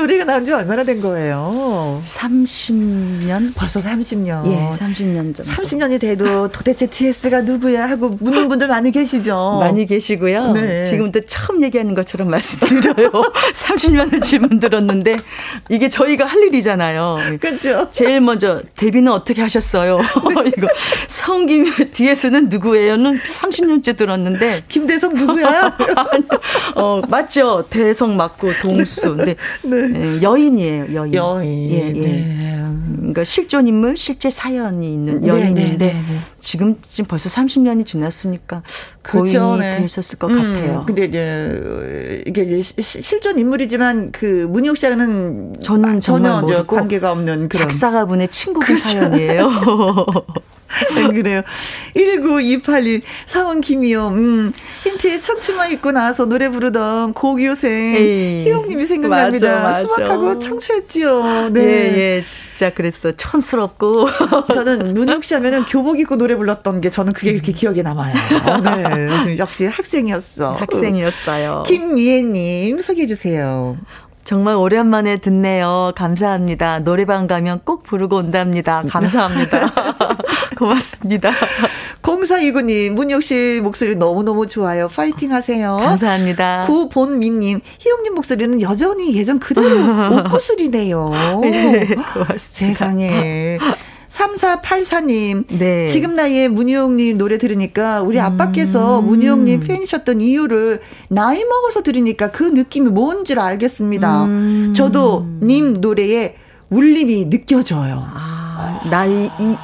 이 노래가 나온 지 얼마나 된 거예요? 30년? 벌써 30년. 예, 30년 전. 30년이 돼도 도대체 TS가 누구야 하고 묻는 분들 많이 계시죠. 많이 계시고요. 네. 지금도 처음 얘기하는 것처럼 말씀드려요. 30년을 질문 들었는데 이게 저희가 할 일이잖아요. 그렇죠. 제일 먼저 데뷔는 어떻게 하셨어요? 이거 성김 뒤에서는 누구예요는 30년째 들었는데 김대성 누구야? 아니요. 어, 맞죠. 대성 맞고 동수. 근데 예, 여인이에요, 여인. 여인. 예, 예. 네. 그러니까 실존 인물, 실제 사연이 있는 네, 여인인데 네, 네, 네. 지금 지금 벌써 30년이 지났으니까 그렇죠, 고인이 네. 되셨을 것 음, 같아요. 근데 이제 어, 이게 이제 시- 실존 인물이지만 그 문희옥 씨와는 저는 전혀 관계가 없는 그런 작사가분의 친구분 그렇죠. 사연이에요. 네, 그래요. 1928님, 사원 김이요. 음, 힌트에 청춘만 입고 나와서 노래 부르던 고교생 희용님이 생각납니다. 맞아, 맞아. 수박하고 청초했지요. 네. 네. 예, 진짜 그랬어. 촌스럽고. 저는 문희옥 씨 하면은 교복 입고 노래 불렀던 게 저는 그게 그렇게 기억에 남아요. 네. 역시 학생이었어. 학생이었어요. 김미애님, 소개해 주세요. 정말 오랜만에 듣네요. 감사합니다. 노래방 가면 꼭 부르고 온답니다. 감사합니다. 고맙습니다. 0429님, 문희옥 씨 목소리 너무너무 좋아요. 파이팅 하세요. 감사합니다. 구본민님, 희영님 목소리는 여전히 예전 그대로 옷구슬이네요. 예, 고맙습니다. 세상에. 3484님, 네. 지금 나이에 문희옥님 노래 들으니까 우리 아빠께서 문희옥님 팬이셨던 이유를 나이 먹어서 들으니까 그 느낌이 뭔줄 알겠습니다. 음. 저도 님 노래에 울림이 느껴져요. 아, 나이, 이,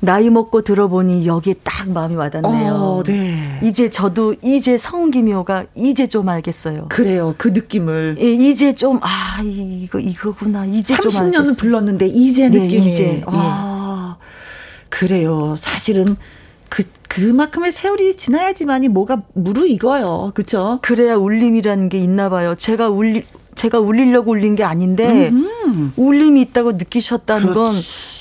나이 먹고 들어보니 여기에 딱 마음이 와닿네요. 어, 네. 이제 저도 이제 성김효가 이제 좀 알겠어요. 그래요. 그 느낌을. 예, 이제 좀, 아, 이거, 이거구나. 이제 좀 30년은 알겠어요. 불렀는데 이제 네, 느낌이 이제, 아, 그래요. 사실은 그 그만큼의 세월이 지나야지만이 뭐가 무르익어요. 그렇죠? 그래야 울림이라는 게 있나 봐요. 제가 울리, 제가 울리려고 울린 게 아닌데, 울림이 있다고 느끼셨다는 건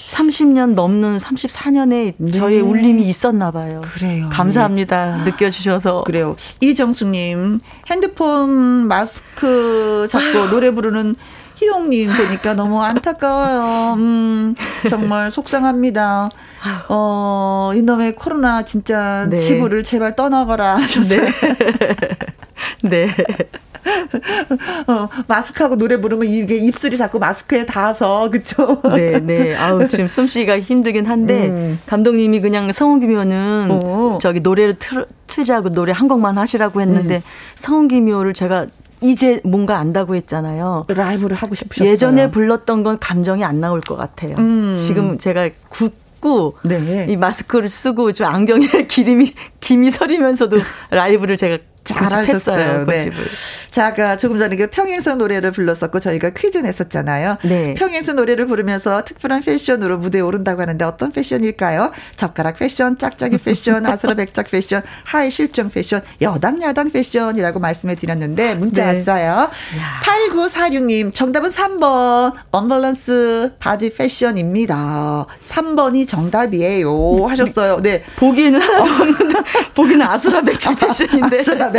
30년 넘는 34년에 저의 울림이 있었나 봐요. 그래요. 감사합니다. 느껴주셔서. 그래요. 이정숙님 핸드폰 마스크 잡고 노래 부르는 희용님 보니까 너무 안타까워요. 음, 정말 속상합니다. 어, 이놈의 코로나 진짜 네. 지구를 제발 떠나거라 하셨어요. 네. 어, 마스크하고 노래 부르면 이게 입술이 자꾸 마스크에 닿아서 그쵸? 네, 네. 아우, 지금 숨쉬기가 힘들긴 한데, 음. 감독님이 그냥 성우기묘는 어. 저기 노래를 틀, 틀자고 노래 한 곡만 하시라고 했는데, 음. 성우기묘를 제가 이제 뭔가 안다고 했잖아요. 라이브를 하고 싶으셨어요. 예전에 불렀던 건 감정이 안 나올 것 같아요. 음. 지금 제가 굳고 네. 이 마스크를 쓰고 좀 안경에 기름이 김이 서리면서도 라이브를 제가 잘하셨어요. 네. 자, 아까 조금 전에 그 평행선 노래를 불렀었고 저희가 퀴즈 냈었잖아요. 네. 평행선 노래를 부르면서 특별한 패션으로 무대에 오른다고 하는데 어떤 패션일까요? 젓가락 패션, 짝짝이 패션, 아수라백작 패션, 하의 실종 패션, 여당 야당 패션이라고 말씀해 드렸는데 문자 네. 왔어요. 8946님 정답은 3번 언밸런스 바지 패션입니다. 3번이 정답이에요 하셨어요. 네. 보기에는 하나도 없는데 보기는 아수라백작 패션인데 아수라 맥주.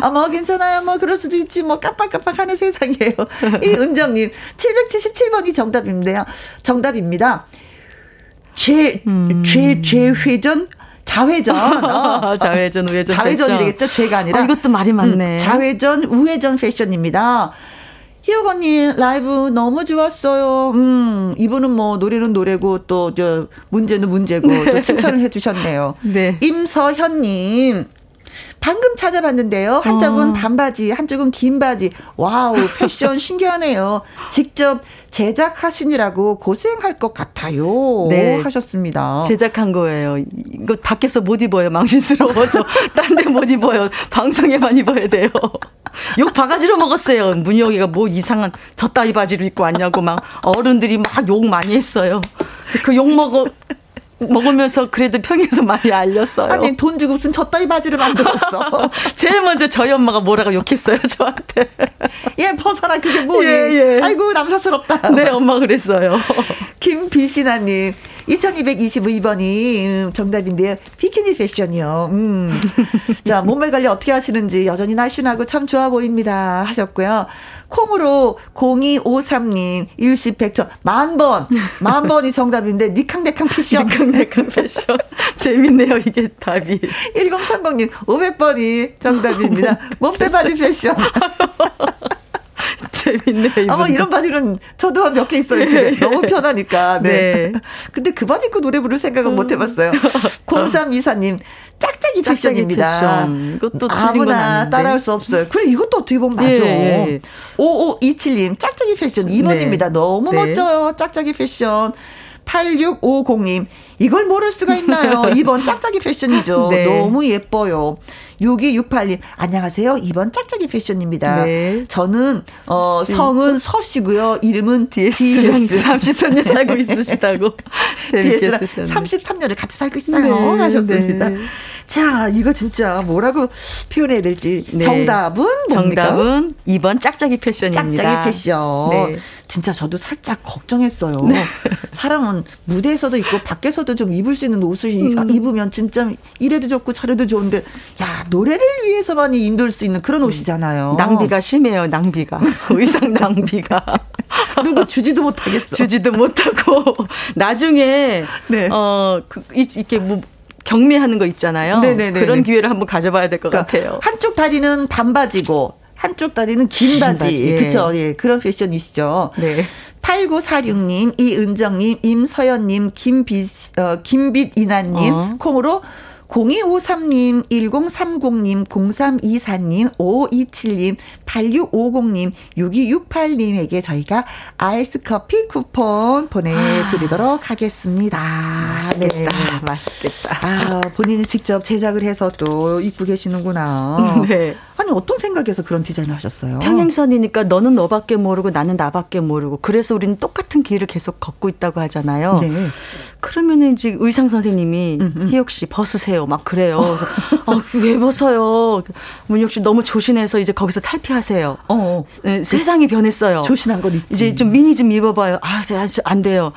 아, 뭐, 괜찮아요. 뭐, 그럴 수도 있지. 뭐, 깜빡깜빡 하는 세상이에요. 이 은정님, 777번이 정답인데요. 정답입니다. 죄, 음. 죄, 죄회전? 자회전. 어. 자회전, 우회전 자회전이겠죠. 죄가 아니라. 아, 이것도 말이 많네. 음, 자회전, 우회전 패션입니다. 희옥 언니 라이브 너무 좋았어요. 음, 이분은 뭐 노래는 노래고 또 저 문제는 문제고 또 칭찬을 해주셨네요. 네. 임서현님. 방금 찾아봤는데요. 한쪽은 어. 반바지, 한쪽은 긴 바지. 와우, 패션 신기하네요. 직접 제작하시느라고 고생할 것 같아요. 네. 하셨습니다. 제작한 거예요. 이거 밖에서 못 입어요. 망신스러워서. 딴 데 못 입어요. 방송에만 입어야 돼요. 욕 바가지로 먹었어요. 문희옥이가 뭐 이상한 저 따위 바지를 입고 왔냐고 막 어른들이 막 욕 많이 했어요. 그 욕 먹어 먹으면서 그래도 평에서 많이 알렸어요. 아니 돈 주고 무슨 젖다이 바지를 만들었어. 제일 먼저 저희 엄마가 뭐라고 욕했어요 저한테. 얘 벗어라 그게 뭐니? 예, 예. 아이고 남사스럽다. 네 엄마 그랬어요. 김비신아님 2222번이 음, 정답인데요. 비키니 패션이요. 음. 자 몸매 관리 어떻게 하시는지 여전히 날씬하고 참 좋아 보입니다 하셨고요. 콩으로 0253님 일시 백천 만 번 만 번이 정답인데 니캉네캉 패션. 니캉네캉 패션 재밌네요 이게 답이. 1030님 500번이 정답입니다. 몸빼 바지 패션. 재밌네. 아마 이런 바지는 저도 한 몇 개 있어요, 집에. 너무 편하니까. 네. 네. 근데 그 바지 입고 노래 부를 생각은 못 해봤어요. 0324님, 짝짝이 짝짝이 패션입니다. 패션. 이것도 아무나. 따라할 수 없어요. 그래, 이것도 어떻게 보면 맞아. 예, 예. 5527님, 짝짝이 패션 2번입니다. 네. 너무 네. 멋져요. 짝짝이 패션. 8650님, 이걸 모를 수가 있나요? 2번 짝짝이 패션이죠. 네. 너무 예뻐요. 6268님, 안녕하세요. 2번 짝짝이 패션입니다. 네. 저는, 어, 씨. 성은 서씨고요. 이름은 DS. 33년 살고 있으시다고. 재밌게 쓰셨네. 33년을 같이 살고 있어요. 네, 하셨습니다. 네. 자, 이거 진짜 뭐라고 표현해야 될지. 네. 정답은 뭡니까? 정답은 2번 짝짝이 패션입니다. 짝짝이 패션. 네. 진짜 저도 살짝 걱정했어요. 사람은 무대에서도 있고 밖에서도 좀 입을 수 있는 옷을 이- 음. 입으면 진짜 이래도 좋고 저래도 좋은데 야 노래를 위해서만 입을 수 있는 그런 옷이잖아요. 음. 낭비가 심해요, 낭비가. 의상 낭비가. 누구 주지도 못하겠어. 주지도 못하고. 나중에, 네. 어, 그, 이- 이렇게 뭐, 경매하는 거 있잖아요. 네네네네. 그런 기회를 한번 가져봐야 될것 그러니까 같아요. 한쪽 다리는 반바지고 한쪽 다리는 긴 바지. 예. 그쵸. 예. 그런 패션이시죠. 네. 8946님, 이은정님, 임서연님, 김빛, 어, 김빛이나님, 어. 콩으로 0253님, 1030님, 0324님, 5527님, 8650님, 6268님에게 저희가 아이스 커피 쿠폰 보내드리도록 하겠습니다. 맛있겠다. 맛있겠다. 아, 본인이 직접 제작을 해서 또 입고 계시는구나. 네. 아니, 어떤 생각에서 그런 디자인을 하셨어요? 평행선이니까 너는 너밖에 모르고 나는 나밖에 모르고 그래서 우리는 똑같은 길을 계속 걷고 있다고 하잖아요. 네. 그러면은 이제 의상 선생님이 희옥 씨 벗으세요 막 그래요. 그래서 아, 왜 벗어요? 문혁 씨 너무 조신해서 이제 거기서 탈피하세요. 어. 에, 세상이 변했어요. 조신한 건 있지. 이제 좀 미니 좀 입어봐요. 아, 저, 저, 안 돼요.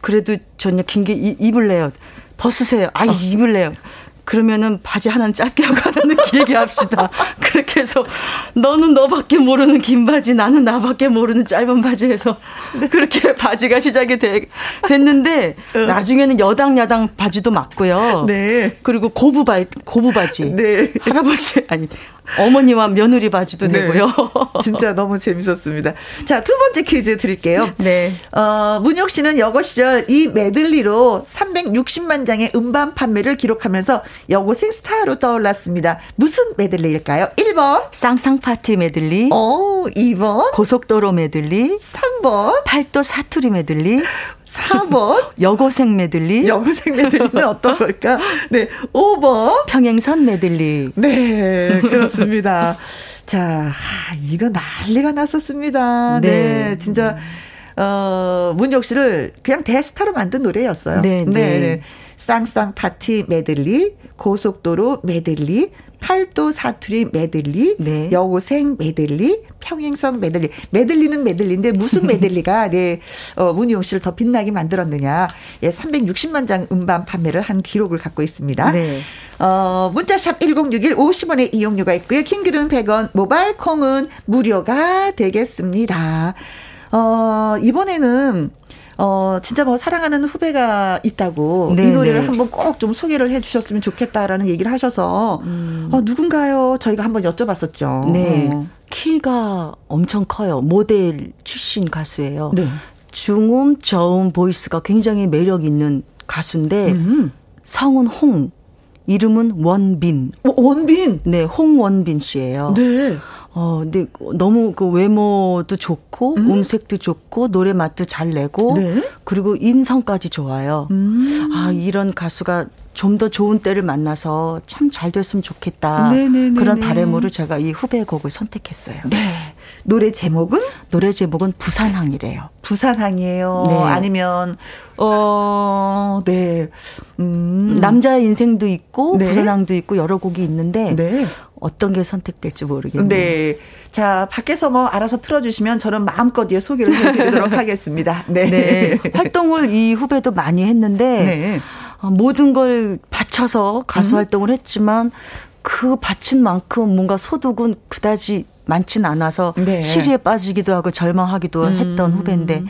그래도 전혀 긴 게 입을래요. 벗으세요. 아, 입을래요. 그러면은 바지 하나는 짧게 하고 하나는 길게 합시다. 그렇게 해서 너는 너밖에 모르는 긴 바지, 나는 나밖에 모르는 짧은 바지에서 그렇게 바지가 시작이 되, 됐는데 나중에는 여당 야당 바지도 맞고요. 네. 그리고 고부 바 고부 바지. 네. 할아버지 아니 어머니와 며느리 바지도 네. 되고요. 진짜 너무 재밌었습니다. 자, 두 번째 퀴즈 드릴게요. 네. 어, 문희옥 씨는 여고 시절 이 메들리로 360만 장의 음반 판매를 기록하면서 여고생 스타로 떠올랐습니다. 무슨 메들리일까요? 1번, 쌍쌍 파티 메들리, 어, 2번, 고속도로 메들리, 3번, 팔도 사투리 메들리, 4번, 여고생 메들리, 여고생 메들리는 어떤 걸까? 네, 5번, 평행선 메들리. 네, 그렇습니다. 자, 아, 이거 난리가 났었습니다. 네, 네. 진짜, 어, 문희옥 씨를 그냥 대스타로 만든 노래였어요. 네, 네. 쌍쌍 파티 메들리, 고속도로 메들리, 팔도 사투리 메들리, 네. 여고생 메들리, 평행선 메들리. 메들리는 메들리인데 무슨 메들리가 네, 어, 문희옥 씨를 더 빛나게 만들었느냐. 예, 360만 장 음반 판매를 한 기록을 갖고 있습니다. 네. 어, 문자샵 1061 50원의 이용료가 있고요. 킹글은 100원, 모바일 콩은 무료가 되겠습니다. 어, 이번에는 어, 진짜 뭐 사랑하는 후배가 있다고 네, 이 노래를 네. 한번 꼭 좀 소개를 해 주셨으면 좋겠다라는 얘기를 하셔서 어, 누군가요? 저희가 한번 여쭤봤었죠. 음. 네. 어. 키가 엄청 커요. 모델 출신 가수예요. 네. 중음, 저음 보이스가 굉장히 매력 있는 가수인데 음. 성은 홍, 이름은 원빈. 어, 원빈. 네, 홍원빈 씨예요. 네. 어, 근데 너무 그 외모도 좋고 음. 색도 좋고 노래 맛도 잘 내고 네. 그리고 인성까지 좋아요. 음. 아, 이런 가수가 좀 더 좋은 때를 만나서 참 잘 됐으면 좋겠다. 네네네네. 그런 바람으로 제가 이 후배 곡을 선택했어요. 네. 노래 제목은 노래 제목은 부산항이래요. 부산항이에요. 네. 아니면 어, 네. 음. 남자의 인생도 있고 네. 부산항도 있고 여러 곡이 있는데 네. 어떤 게 선택될지 모르겠네요. 네. 자, 밖에서 뭐 알아서 틀어 주시면 저는 마음껏 예, 소개를 해 드리도록 하겠습니다. 네. 네. 활동을 이 후배도 많이 했는데 네. 어, 모든 걸 바쳐서 가수 활동을 했지만 그 바친 만큼 뭔가 소득은 그다지 많진 않아서 네. 시리에 빠지기도 하고 절망하기도 했던 후배인데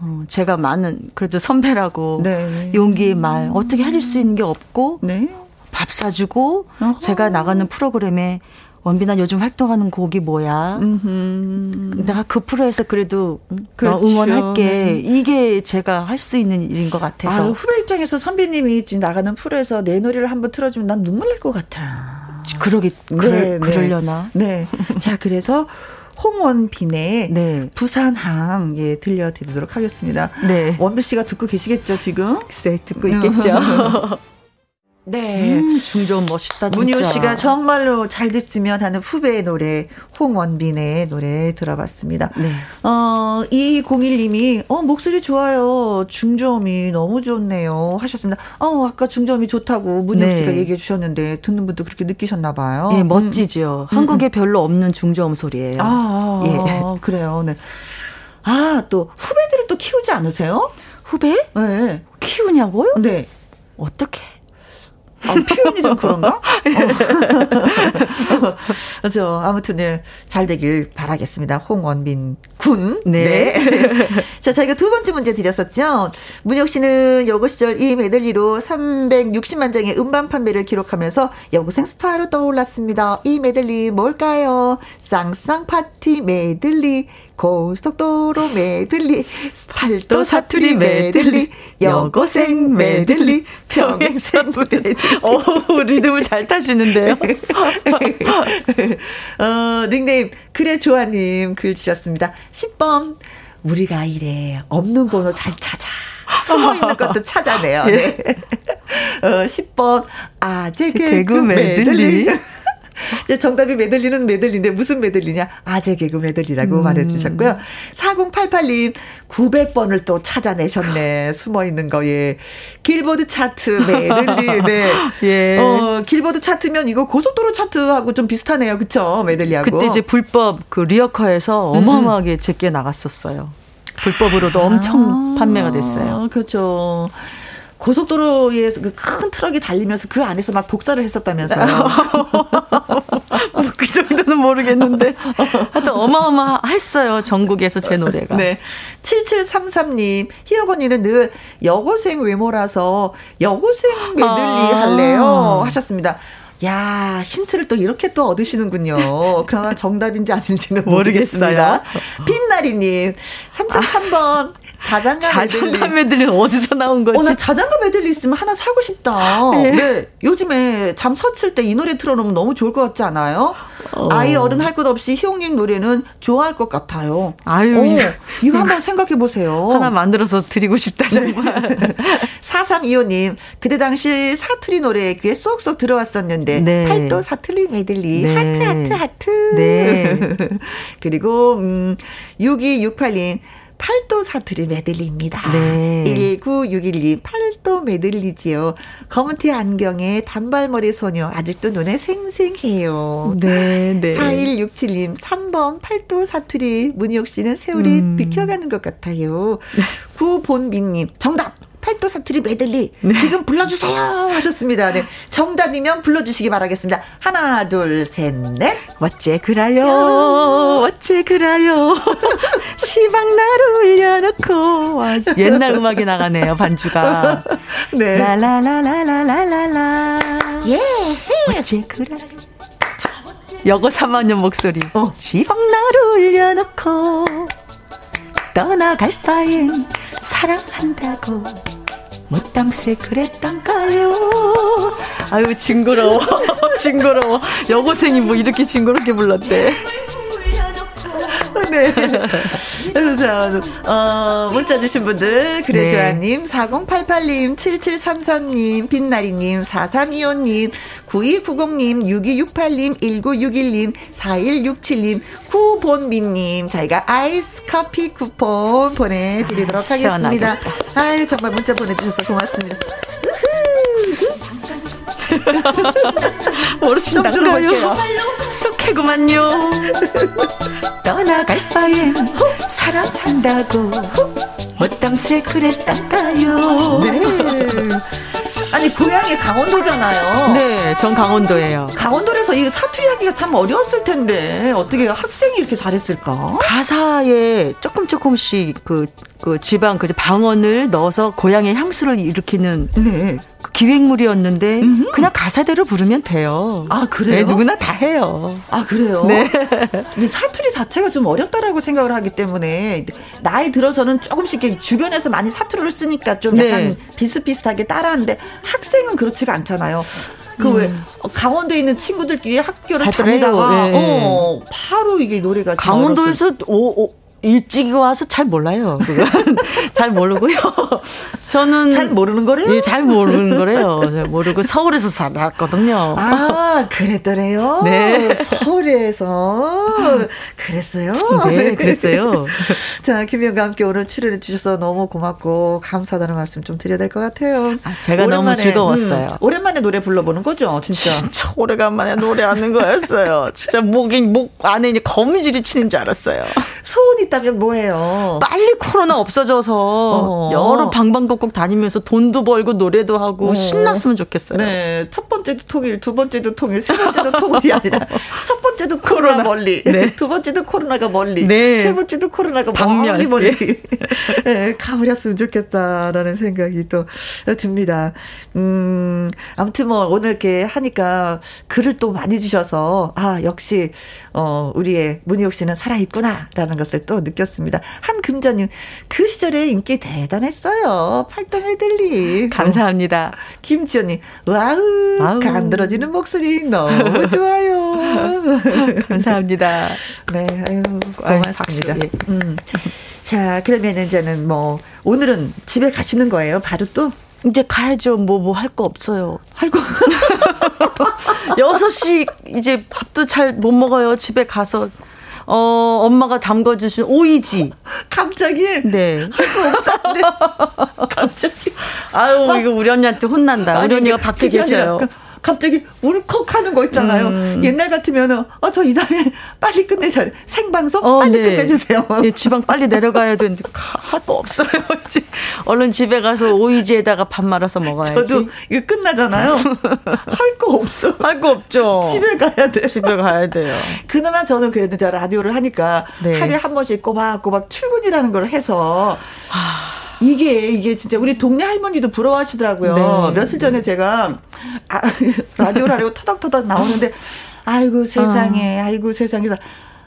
어, 제가 많은 그래도 선배라고 네. 용기의 말 어떻게 해줄 수 있는 게 없고 네. 밥 사주고 어허. 제가 나가는 프로그램에 원빈아 요즘 활동하는 곡이 뭐야? 내가 그 프로에서 그래도 응? 너 그렇죠. 응원할게. 네. 이게 제가 할 수 있는 일인 것 같아서. 아, 후배 입장에서 선배님이 지금 나가는 프로에서 내 노래를 한번 틀어주면 난 눈물 날 것 같아. 그러게 그럴, 그러려나? 네. 자, 그래서 홍원빈의 네. 부산항 예 들려드리도록 하겠습니다. 네. 원빈 씨가 듣고 계시겠죠 지금? 글쎄 듣고 있겠죠. 네. 음, 중저음 멋있다 진짜. 문효 씨가 정말로 잘 됐으면 하는 후배의 노래 홍원빈의 노래 들어봤습니다. 네. 어, 2201님이 어 목소리 좋아요. 중저음이 너무 좋네요. 하셨습니다. 어 아까 중저음이 좋다고 문효 네. 씨가 얘기해 주셨는데 듣는 분도 그렇게 느끼셨나 봐요. 예, 멋지죠. 한국에 별로 없는 중저음 소리예요. 아, 예. 그래요. 네. 아, 또 후배들을 또 키우지 않으세요? 후배 네. 키우냐고요? 네. 어떻게? 아, 표현이 좀 그런가? 어. 그렇죠. 아무튼 네, 잘 되길 바라겠습니다. 홍원빈 군. 네. 자, 저희가 두 번째 문제 드렸었죠. 문희옥 씨는 여고 시절 이 메들리로 360만 장의 음반 판매를 기록하면서 여고생 스타로 떠올랐습니다. 이 메들리 뭘까요? 쌍쌍 파티 메들리. 고속도로 메들리, 팔도 사투리 메들리, 여고생 메들리, 평행선 메들리. 어, 리듬을 잘 타시는데요. 어, 닉네임, 그래, 조아님 글 주셨습니다. 10번, 우리가 이래, 없는 번호 잘 찾아. 숨어 있는 것도 찾아내요. 네. 어, 10번, 아재 개그 메들리. 메들리. 이제 정답이 메들리는 메들리인데 무슨 메들리냐? 아재 개그 메들리라고 음. 말해주셨고요. 4088님, 900번을 또 찾아내셨네. 숨어 있는 거에. 길보드 차트 메들리. 네. 예. 어, 길보드 차트면 이거 고속도로 차트하고 좀 비슷하네요. 그쵸? 메들리하고. 그때 이제 불법 그 리어카에서 어마어마하게 되게 나갔었어요. 불법으로도 엄청 판매가 됐어요. 아, 그렇죠. 고속도로에 그 큰 트럭이 달리면서 그 안에서 막 복사를 했었다면서요. 뭐 그 정도는 모르겠는데 하여튼 어마어마했어요. 전국에서 제 노래가. 네. 7733님, 희혁 언니는 늘 여고생 외모라서 여고생 메들리 아. 할래요. 하셨습니다. 야, 힌트를 또 이렇게 또 얻으시는군요. 그러나 정답인지 아닌지는 모르겠습니다. 빛나리님, 3.3번, 자장가 자장가 메들리. 어디서 나온 거지? 어, 나 자장가 메들리 있으면 하나 사고 싶다. 예. 네. 요즘에 잠 설칠 때 이 노래 틀어놓으면 너무 좋을 것 같지 않아요? 아이 어른 할 것 없이 희옥님 노래는 좋아할 것 같아요. 아유, 어, 이거- 이거 한번 생각해 보세요. 하나 만들어서 드리고 싶다 정말. 4325님, 그때 당시 사투리 노래 귀에 쏙쏙 들어왔었는데, 네. 팔도 사투리 메들리, 네. 하트, 하트, 하트. 네. 그리고, 음, 6268님, 팔도 사투리 메들리입니다. 네. 19612, 팔도 메들리지요. 검은테 안경에 단발머리 소녀, 아직도 눈에 생생해요. 네, 네. 4167님, 3번 팔도 사투리, 문희옥 씨는 세월이 음. 비켜가는 것 같아요. 구본빈님, 정답! 팔도 사투리 메들리, 네. 지금 불러주세요! 하셨습니다. 네. 정답이면 불러주시기 바라겠습니다. 하나, 둘, 셋, 넷. 어째 그라요, 어째 그라요. 시방나루 올려놓고. 아, 옛날 음악이 나가네요, 반주가. 네. 라라라라라라라. 예. 어째 그라요. 여고 3학년 목소리. 어. 시방나루 올려놓고. 떠나갈 바엔 사랑한다고. 못담새 그랬던가요. 아유, 징그러워. 징그러워. 여고생이 뭐 이렇게 징그럽게 불렀대. 네. 그래서 자, 어, 문자 주신 분들, 네. 그래조아님, 4088님, 7734님, 빛나리님, 4325님, 9290님, 6268님, 1961님, 4167님, 구본민님, 저희가 아이스 커피 쿠폰 보내드리도록 아, 하겠습니다. 아유, 정말 문자 보내주셔서 고맙습니다. 모르신다고요? 쑥해구만요. 떠나갈 바엔 사랑한다고 못담새 그랬단가요. 네. 아니, 고향이 강원도잖아요. 네, 전 강원도예요. 강원도에서 이 사투리 하기가 참 어려웠을 텐데 어떻게 학생이 이렇게 잘했을까? 가사에 조금 조금씩 그 그 지방 그 방언을 넣어서 고향의 향수를 일으키는 네. 그 기획물이었는데 그냥 가사대로 부르면 돼요. 아, 그래요? 네, 누구나 다 해요. 아 그래요? 네. 근데 사투리 자체가 좀 어렵다라고 생각을 하기 때문에 나이 들어서는 조금씩 이렇게 주변에서 많이 사투리를 쓰니까 좀 약간 네. 비슷비슷하게 따라하는데 학생은 그렇지가 않잖아요. 그왜 강원도에 있는 친구들끼리 학교를. 다니다가 네. 어, 바로 이게 노래가 좀 강원도에서 오, 오, 일찍 와서 잘 몰라요. 그건 잘 모르고요. 저는 잘 모르는 거래요? 예, 잘 모르는 거래요. 잘 모르고 서울에서 살았거든요. 아, 그랬더래요? 네. 서울에서. 그랬어요? 네, 그랬어요. 자, 김희영과 함께 오늘 출연해 주셔서 너무 고맙고 감사하다는 말씀 좀 드려야 될 것 같아요. 아, 제가 너무 오랜만에, 즐거웠어요. 음, 오랜만에 노래 불러보는 거죠, 진짜. 진짜 오래간만에 노래하는 거였어요. 진짜 목이 목 안에 거미줄이 치는 줄 알았어요. 소원 있다면 뭐예요? 빨리 코로나 없어져서 어. 여러 방방곡곡 다니면서 돈도 벌고 노래도 하고 어. 신났으면 좋겠어요. 네, 첫 번째도 통일, 두 번째도 통일, 세 번째도 통일이 아니라 첫 번째도 코로나, 코로나. 멀리, 네. 두 번째도 코로나가 멀리, 네. 세 번째도 코로나가 박멸. 멀리 멀리 네, 가버렸으면 좋겠다라는 생각이 또 듭니다. 음, 아무튼 뭐 오늘 이렇게 하니까 글을 또 많이 주셔서 아 역시 어 우리의 문희옥 씨는 살아 있구나라는 것을 또 느꼈습니다. 한금자님 그 시절에 인기 대단했어요. 팔도 메들리. 감사합니다. 김지연님, 와우, 와우. 간드러지는 목소리 너무 좋아요. 감사합니다. 네, 아유, 아유, 고맙습니다. 예. 음. 자, 그러면 이제는 뭐, 오늘은 집에 가시는 거예요, 바로 또? 이제 가야죠. 뭐 뭐 할 거 없어요. 할 거. 6시 이제 밥도 잘 못 먹어요. 집에 가서 어 엄마가 담궈 주신 오이지. 갑자기. 네. 갑자기. 아유 이거 우리 언니한테 혼난다. 우리 아니, 언니가 그게 밖에 계셔요. 갑자기 울컥 하는 거 있잖아요. 음. 옛날 같으면은, 어, 저이 다음에 빨리 끝내셔야 돼. 생방송 어, 빨리 네. 끝내주세요. 예, 지방 빨리 내려가야 되는데 할거 없어요. 이제 얼른 집에 가서 오이지에다가 밥 말아서 먹어야지. 저도 이거 끝나잖아요. 할 거 없어. 할 거 없죠. 집에 가야 돼. 집에 가야 돼요. 그나마 저는 그래도 저 라디오를 하니까 네. 하루에 한 번씩 꼬박꼬박 출근이라는 걸 해서 이게 이게 진짜 우리 동네 할머니도 부러워하시더라고요. 네. 며칠 전에 제가 아, 라디오를 하려고 터덕터덕 나오는데 아이고 세상에 아이고 세상에서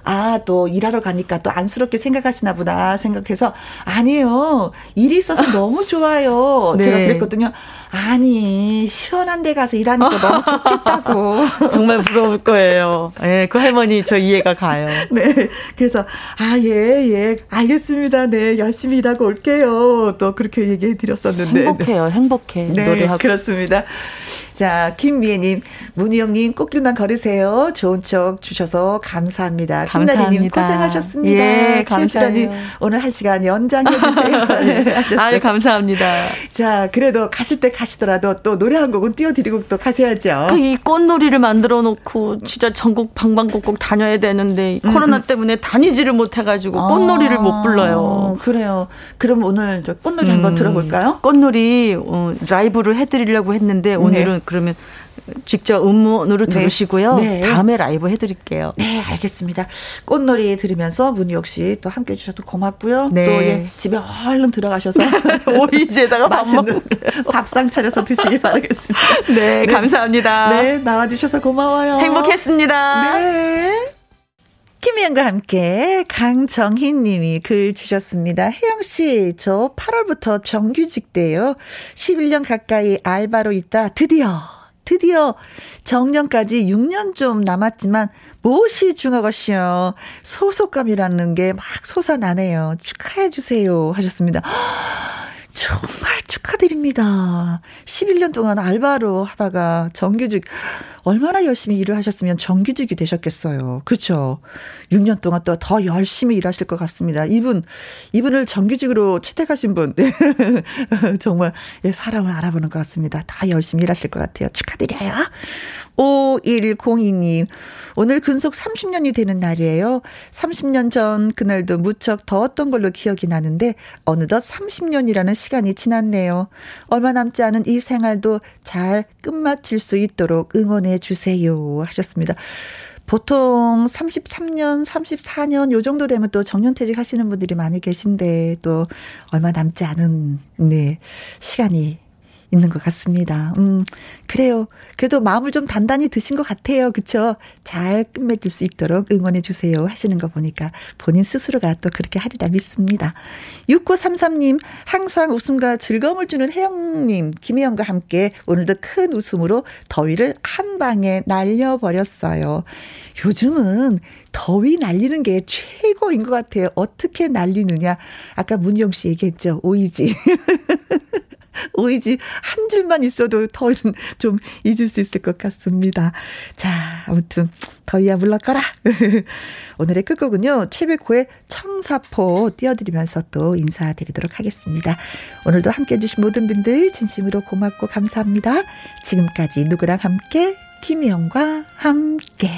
아, 또 일하러 가니까 또 안쓰럽게 생각하시나 보다 생각해서 아니에요. 일이 있어서 너무 좋아요. 제가 네. 그랬거든요. 아니, 시원한 데 가서 일하니까 너무 좋겠다고. 정말 부러울 거예요. 예, 그 할머니 저 이해가 가요. 네. 그래서, 아, 예, 예. 알겠습니다. 네. 열심히 일하고 올게요. 또 그렇게 얘기해 드렸었는데. 행복해요. 행복해. 네. 노래하고. 그렇습니다. 자, 김미애님, 문희영님, 꽃길만 걸으세요. 좋은 척 주셔서 감사합니다. 김나리님, 감사합니다. 고생하셨습니다. 예, 감사해요. 오늘 한 시간 연장해 주세요. 네, 하셨어요. 아유, 감사합니다. 자, 그래도 가실 때 가 시더라도 또 노래 한 곡은 띄워드리고 또 가셔야죠. 그 이 꽃놀이를 만들어 놓고 진짜 전국 방방곡곡 다녀야 되는데 코로나 때문에 다니지를 못해가지고 꽃놀이를 못 불러요. 아, 그래요. 그럼 오늘 저 꽃놀이 한번 음, 들어볼까요? 꽃놀이 어, 라이브를 해드리려고 했는데 오늘은 그러면 직접 음원으로 네. 들으시고요. 네. 다음에 라이브 해드릴게요. 네, 알겠습니다. 꽃놀이 들으면서 문희옥 씨 또 함께 해주셔서 고맙고요. 네. 또 예, 집에 얼른 들어가셔서 오이지에다가 밥 맛있는 밥상 차려서 드시기 바라겠습니다. 네, 감사합니다. 네, 나와주셔서 고마워요. 행복했습니다. 네. 김희영과 함께 강정희 님이 글 주셨습니다. 혜영 씨, 저 8월부터 정규직 돼요. 11년 가까이 알바로 있다. 드디어, 드디어 정년까지 6년 좀 남았지만 무엇이 중요하시요 소속감이라는 게 막 솟아나네요. 축하해 주세요. 하셨습니다. 정말 축하드립니다. 11년 동안 알바로 하다가 정규직 얼마나 열심히 일을 하셨으면 정규직이 되셨겠어요. 그렇죠. 6년 동안 또 더 열심히 일하실 것 같습니다. 이분 이분을 정규직으로 채택하신 분 정말 예, 사람을 알아보는 것 같습니다. 다 열심히 일하실 것 같아요. 축하드려요. 5102님, 오늘 근속 30년이 되는 날이에요. 30년 전 그날도 무척 더웠던 걸로 기억이 나는데, 어느덧 30년이라는 시간이 지났네요. 얼마 남지 않은 이 생활도 잘 끝마칠 수 있도록 응원해 주세요. 하셨습니다. 보통 33년, 34년 요 정도 되면 또 정년퇴직 하시는 분들이 많이 계신데 또 얼마 남지 않은 네 시간이 있는 것 같습니다. 음, 그래요. 그래도 마음을 좀 단단히 드신 것 같아요. 그쵸? 잘 끝맺을 수 있도록 응원해 주세요. 하시는 거 보니까 본인 스스로가 또 그렇게 하리라 믿습니다. 6933님, 항상 웃음과 즐거움을 주는 혜영님, 김혜영과 함께 오늘도 큰 웃음으로 더위를 한 방에 날려버렸어요. 요즘은 더위 날리는 게 최고인 것 같아요. 어떻게 날리느냐. 아까 문영 씨 얘기했죠. 오이지. 오이지 한 줄만 있어도 더위는 좀 잊을 수 있을 것 같습니다. 자, 아무튼 더위야 물러가라. 오늘의 끝곡은요. 최백호의 청사포 띄워드리면서 또 인사드리도록 하겠습니다. 오늘도 함께해 주신 모든 분들 진심으로 고맙고 감사합니다. 지금까지 누구랑 함께 김혜영과 함께